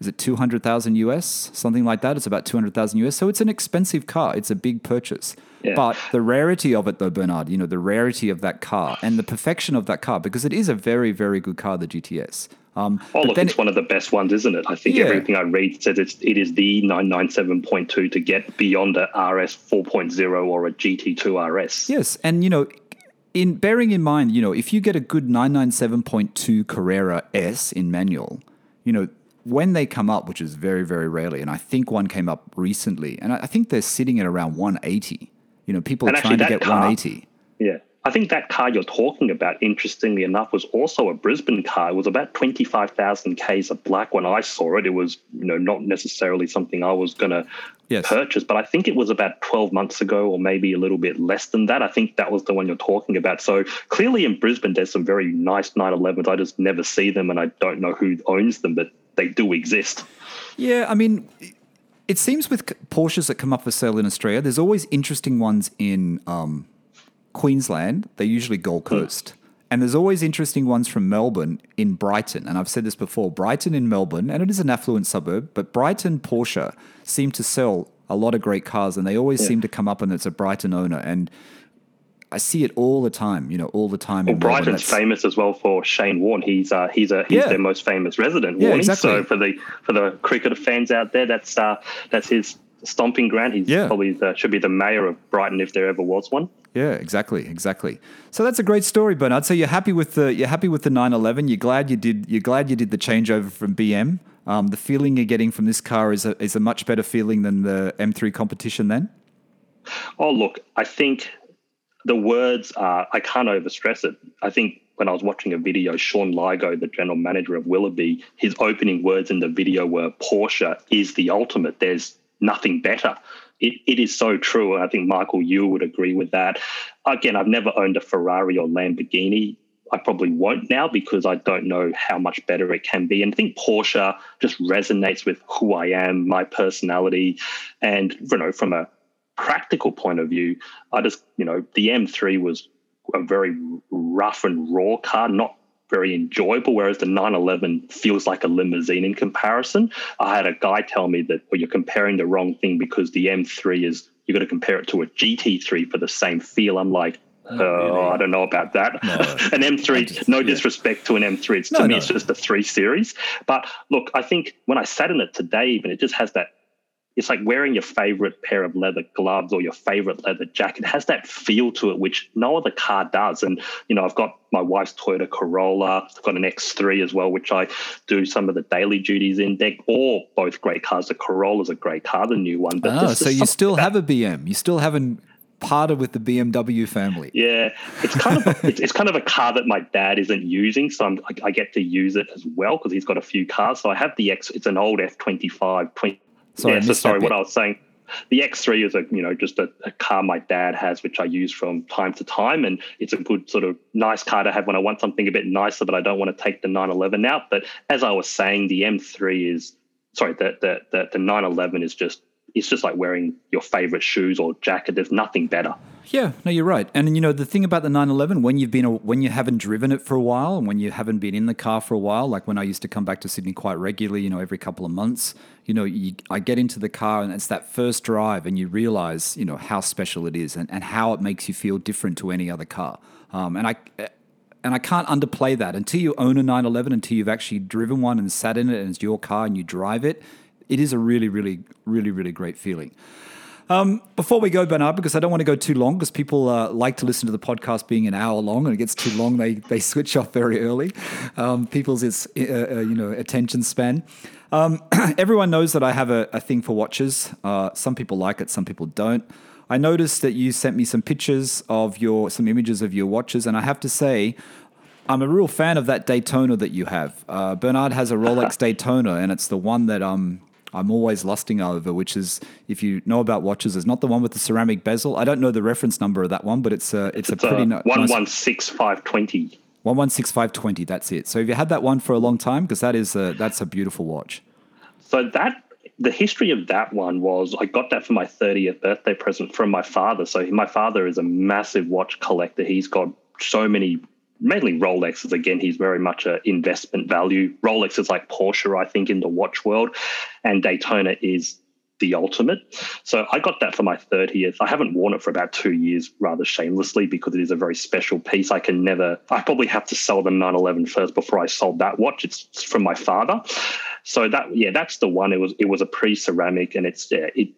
is it 200,000 US? Something like that. It's about 200,000 US. So it's an expensive car. It's a big purchase. Yeah. But the rarity of it, though, Bernard, you know, the rarity of that car and the perfection of that car, because it is a very, very good car, the GTS. Um, oh, look, it's it, one of the best ones, isn't it? I think yeah. everything I read says it's, it is the 997.2 to get beyond a RS 4.0 or a GT2 RS. Yes, and you know, in bearing in mind, you know, if you get a good 997.2 Carrera S in manual, you know, when they come up, which is very, very rarely, and I think one came up recently, and I think they're sitting at around 180. You know, people and are trying to get car, 180. Yeah. I think that car you're talking about, interestingly enough, was also a Brisbane car. It was about 25,000 Ks of black when I saw it. It was, you know, not necessarily something I was going to yes. purchase, but I think it was about 12 months ago or maybe a little bit less than that. I think that was the one you're talking about. So clearly in Brisbane, there's some very nice 911s. I just never see them and I don't know who owns them, but they do exist. Yeah, I mean, it seems with Porsches that come up for sale in Australia, there's always interesting ones in. Um, Queensland, they're usually Gold hmm. Coast. Mm. And there's always interesting ones from Melbourne in Brighton. And I've said this before Brighton in Melbourne, and it is an affluent suburb, but Brighton Porsche seem to sell a lot of great cars, and they always yeah. seem to come up and it's a Brighton owner. And I see it all the time, you know, all the time. Well, Brighton's famous as well for Shane Warne. He's uh, he's a he's yeah. their most famous resident. Yeah, exactly. So for the for the cricket fans out there, that's uh, that's his stomping ground. He's yeah. probably the, should be the mayor of Brighton if there ever was one. Yeah, exactly, exactly. So that's a great story, Bernard. So you're happy with the you're happy with the 911. You're glad you did you're glad you did the changeover from BM. Um, the feeling you're getting from this car is a is a much better feeling than the M3 competition. Then. Oh look, I think the words are I can't overstress it. I think when I was watching a video, Sean Ligo, the general manager of Willoughby, his opening words in the video were Porsche is the ultimate. There's nothing better. It, it is so true. I think Michael, you would agree with that. Again, I've never owned a Ferrari or Lamborghini. I probably won't now because I don't know how much better it can be. And I think Porsche just resonates with who I am, my personality, and you know, from a practical point of view, I just you know the M3 was a very rough and raw car, not very enjoyable, whereas the 911 feels like a limousine in comparison. I had a guy tell me that well, you're comparing the wrong thing because the M3 is you've got to compare it to a GT3 for the same feel. I'm like, oh, uh, really? I don't know about that. No, an M3, just, no disrespect to an M3. It's, to me, no. it's just a three series. But look, I think when I sat in it today, even it just has that it's like wearing your favorite pair of leather gloves or your favorite leather jacket. It has that feel to it, which no other car does. And, you know, I've got my wife's Toyota Corolla. I've got an X3 as well, which I do some of the daily duties in. They're all both great cars. The Corolla's a great car, the new one. But oh, so you still have a BM. You still haven't parted with the BMW family. Yeah, it's kind of it's, it's, kind of a car that my dad isn't using, so I'm, I, I get to use it as well because he's got a few cars. So I have the X. It's an old F25 20 Sorry, yeah, so sorry, what I was saying. the X3 is a you know just a, a, car my dad has, which I use from time to time, and it's a good sort of nice car to have when I want something a bit nicer, but I don't want to take the 911 out. But as I was saying, the M3 is sorry, the the the, the 911 is just it's just like wearing your favorite shoes or jacket. There's nothing better. Yeah, no, you're right. And you know the thing about the 911 when you've been a, when you haven't driven it for a while and when you haven't been in the car for a while, like when I used to come back to Sydney quite regularly, you know, every couple of months, you know, you, I get into the car and it's that first drive and you realize, you know, how special it is and, and how it makes you feel different to any other car. Um, and I and I can't underplay that until you own a 911, until you've actually driven one and sat in it and it's your car and you drive it. It is a really, really, really, really great feeling. Um, before we go, Bernard, because I don't want to go too long, because people uh, like to listen to the podcast being an hour long, and it gets too long, they they switch off very early. Um, people's uh, uh, you know attention span. Um, everyone knows that I have a, a thing for watches. Uh, some people like it, some people don't. I noticed that you sent me some pictures of your some images of your watches, and I have to say. I'm a real fan of that Daytona that you have. Uh, Bernard has a Rolex Daytona, and it's the one that um, I'm always lusting over, which is if you know about watches, is not the one with the ceramic bezel. I don't know the reference number of that one, but it's a it's, it's a pretty a one one six five twenty. One one six five twenty. That's it. So have you had that one for a long time? Because that is a, that's a beautiful watch. So that the history of that one was I got that for my 30th birthday present from my father. So my father is a massive watch collector. He's got so many mainly Rolexes. Again, he's very much an investment value. Rolex is like Porsche, I think, in the watch world, and Daytona is the ultimate. So I got that for my 30th. I haven't worn it for about two years, rather shamelessly, because it is a very special piece. I can never, I probably have to sell the 911 first before I sold that watch. It's from my father. So that, yeah, that's the one. It was, it was a pre ceramic and it's, yeah, it,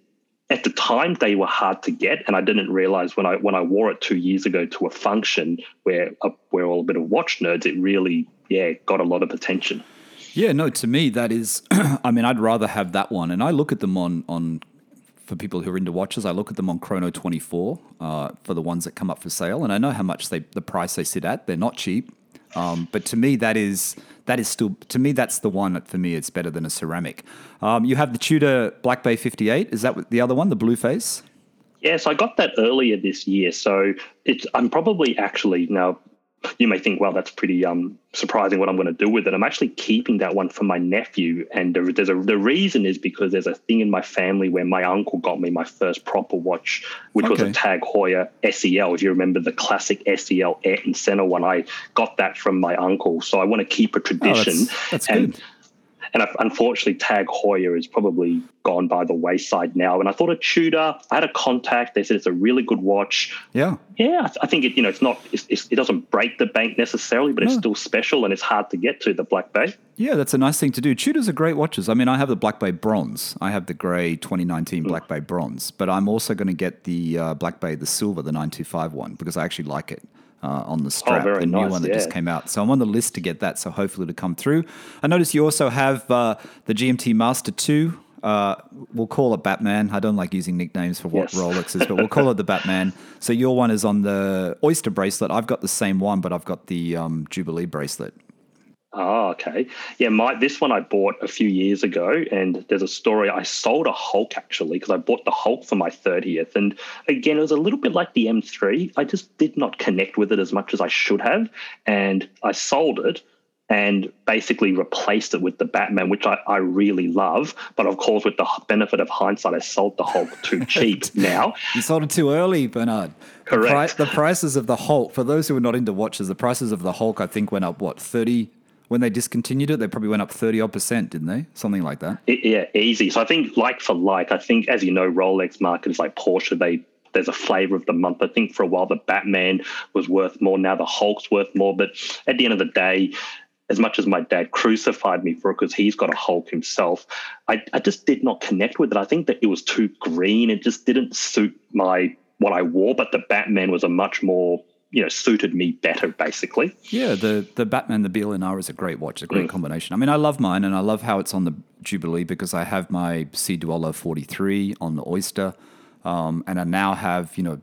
at the time they were hard to get and i didn't realize when i when i wore it two years ago to a function where uh, we're all a bit of watch nerds it really yeah got a lot of attention. Yeah no to me that is i mean i'd rather have that one. And i look at them on on for people who are into watches i look at them on chrono 24 uh, for the ones that come up for sale. And i know how much they the price they sit at. They're not cheap um, but to me, that is that is still to me that's the one that for me it's better than a ceramic. Um, you have the Tudor Black Bay 58. Is that the other one, the blue face? Yes, I got that earlier this year. So it's I'm probably actually now you may think, well, that's pretty um, surprising what I'm going to do with it. I'm actually keeping that one for my nephew. And there's a, the reason is because there's a thing in my family where my uncle got me my first proper watch, which okay. was a Tag Heuer SEL. If you remember the classic SEL Ayrton Senna one, I got that from my uncle. So I want to keep a tradition. Oh, that's, that's and, good. And unfortunately, Tag Heuer is probably gone by the wayside now. And I thought a Tudor, I had a contact. They said it's a really good watch. Yeah. Yeah. I think it, you know, it's not, it's, it's, it doesn't break the bank necessarily, but no. it's still special and it's hard to get to the Black Bay. Yeah, that's a nice thing to do. Tudors are great watches. I mean, I have the Black Bay Bronze. I have the grey 2019 Black mm. Bay Bronze, but I'm also going to get the uh, Black Bay, the silver, the 925 one, because I actually like it uh, on the strap, oh, the new nice, one that yeah. just came out. So I'm on the list to get that. So hopefully to come through. I notice you also have uh, the GMT Master Two. Uh, we'll call it Batman. I don't like using nicknames for what yes. Rolex is, but we'll call it the Batman. So your one is on the Oyster bracelet. I've got the same one, but I've got the um, Jubilee bracelet. Oh, okay. Yeah, my this one I bought a few years ago, and there's a story. I sold a Hulk actually because I bought the Hulk for my 30th, and again, it was a little bit like the M3. I just did not connect with it as much as I should have, and I sold it and basically replaced it with the Batman, which I, I really love. But of course, with the benefit of hindsight, I sold the Hulk too cheap now. You sold it too early, Bernard. Correct. The, pri- the, prices of the Hulk, for those who are not into watches, the prices of the Hulk, I think, went up, what, 30, when they discontinued it, they probably went up 30 odd percent, didn't they? Something like that. Yeah, easy. So I think like for like, I think as you know, Rolex markets like Porsche, they there's a flavor of the month. I think for a while the Batman was worth more. Now the Hulk's worth more. But at the end of the day, as much as my dad crucified me for it because he's got a Hulk himself, I, I just did not connect with it. I think that it was too green. It just didn't suit my what I wore. But the Batman was a much more you know suited me better basically. Yeah the the batman the blnr is a great watch a great mm. combination. I mean i love mine and i love how it's on the jubilee because i have my sea dweller 43 on the oyster um, and i now have you know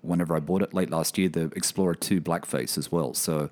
whenever i bought it late last year the explorer 2 blackface as well. So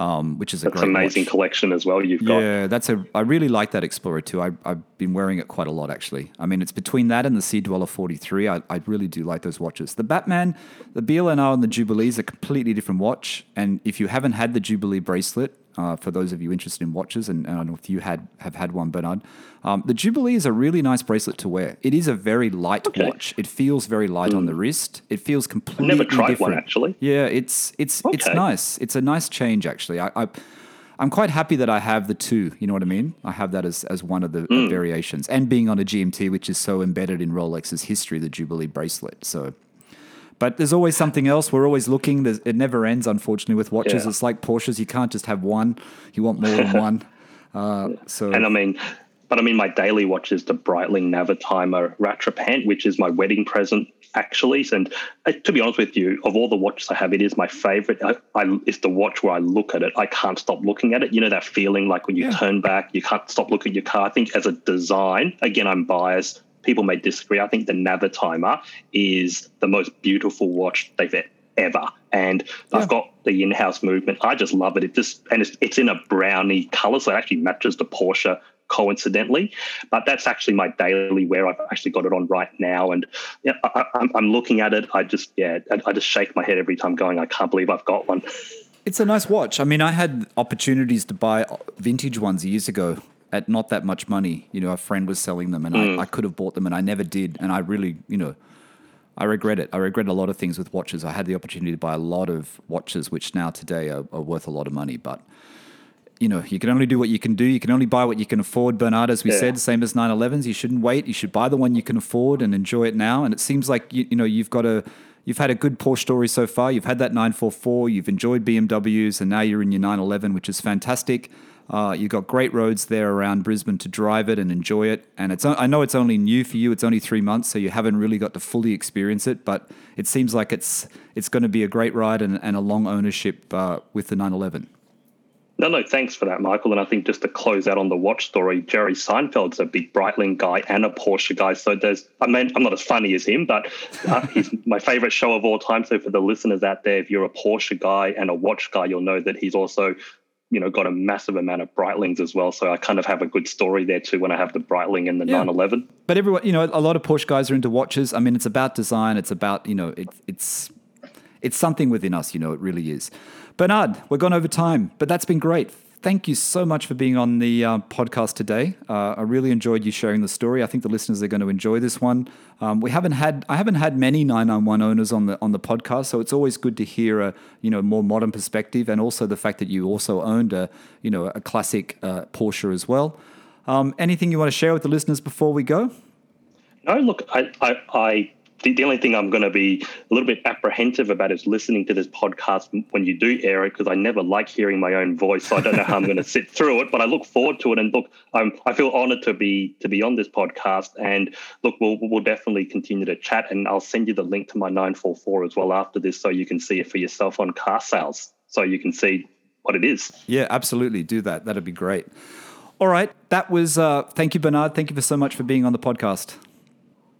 um, which is a That's great amazing watch. collection as well. You've got Yeah, that's a. I really like that Explorer too. I, I've been wearing it quite a lot actually. I mean, it's between that and the Sea Dweller 43. I, I really do like those watches. The Batman, the BLNR, and the Jubilee is a completely different watch. And if you haven't had the Jubilee bracelet, uh, for those of you interested in watches, and, and I don't know if you had have had one, Bernard, um, the Jubilee is a really nice bracelet to wear. It is a very light Okay. watch. It feels very light on the wrist. It feels completely never tried different. one actually. Yeah, it's it's it's nice. It's a nice change actually. I, I I'm quite happy that I have the two. You know what I mean? I have that as as one of the uh, variations, and being on a GMT, which is so embedded in Rolex's history, the Jubilee bracelet. So. But there's always something else. We're always looking. There's, it never ends, unfortunately, with watches. Yeah. It's like Porsches. You can't just have one. You want more than one. Uh, so And I mean, but I mean, my daily watch is the Breitling Navitimer Rattrapant, which is my wedding present, actually. And uh, to be honest with you, of all the watches I have, it is my favorite. I, I, it's the watch where I look at it, I can't stop looking at it. You know that feeling like when you Yeah. turn back, you can't stop looking at your car. I think as a design, again, I'm biased. People may disagree. I think the Navitimer is the most beautiful watch they've ever. And Yeah. I've got the in-house movement. I just love it. It just and it's, it's in a brownie color, so it actually matches the Porsche coincidentally. But that's actually my daily wear. I've actually got it on right now, and yeah, I, I, I'm- I'm looking at it. I just yeah, I, I just shake my head every time, going, I can't believe I've got one. It's a nice watch. I mean, I had opportunities to buy vintage ones years ago at not that much money. You know, a friend was selling them and I, mm. I could have bought them and I never did. And I really, you know, I regret it. I regret a lot of things with watches. I had the opportunity to buy a lot of watches, which now today are, are worth a lot of money. But, you know, you can only do what you can do. You can only buy what you can afford. Bernard, as we Yeah. said, same as 911s. You shouldn't wait. You should buy the one you can afford and enjoy it now. And it seems like, you, you know, you've got a, You've had a good Porsche story so far. You've had that 944. You've enjoyed BMWs, and now you're in your 911, which is fantastic. Uh, you've got great roads there around Brisbane to drive it and enjoy it. And it's I know it's only new for you. It's only three months, so you haven't really got to fully experience it. But it seems like it's it's going to be a great ride and, and a long ownership uh, with the 911. No, no, thanks for that, Michael. And I think just to close out on the watch story, Jerry Seinfeld's a big Breitling guy and a Porsche guy. So there's, I mean, I'm not as funny as him, but uh, he's my favorite show of all time. So for the listeners out there, if you're a Porsche guy and a watch guy, you'll know that he's also, you know, got a massive amount of Breitlings as well. So I kind of have a good story there too when I have the Breitling and the Yeah. 911. But everyone, you know, a lot of Porsche guys are into watches. I mean, it's about design. It's about you know, it, it's it's something within us. You know, it really is. Bernard, we're gone over time, but that's been great. Thank you so much for being on the uh, podcast today. Uh, I really enjoyed you sharing the story. I think the listeners are going to enjoy this one. Um, we haven't had I haven't had many 991 owners on the on the podcast, so it's always good to hear a you know more modern perspective, and also the fact that you also owned a you know a classic uh, Porsche as well. Um, anything you want to share with the listeners before we go? No, look, I, I, I the, the only thing I'm going to be a little bit apprehensive about is listening to this podcast when you do air it because I never like hearing my own voice. So I don't know how I'm going to sit through it, but I look forward to it. And look, I'm, I feel honoured to be to be on this podcast. And look, we'll we'll definitely continue to chat, and I'll send you the link to my 944 as well after this, so you can see it for yourself on car sales, so you can see what it is. Yeah, absolutely. Do that. That'd be great. All right. That was, uh, thank you, Bernard. Thank you for so much for being on the podcast.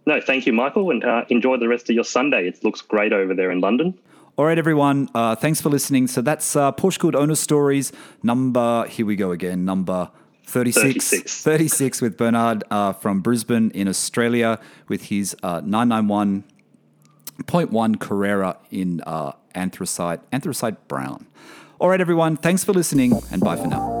No, thank you, Michael, and uh, enjoy the rest of your Sunday. It looks great over there in London. All right, everyone. Uh, thanks for listening. So that's uh, Porsche Good Owner Stories number, here we go again, number 36. 36. 36 with Bernard uh, from Brisbane in Australia with his uh, 991.1 Carrera in uh, anthracite, anthracite brown. All right, everyone. Thanks for listening and bye for now.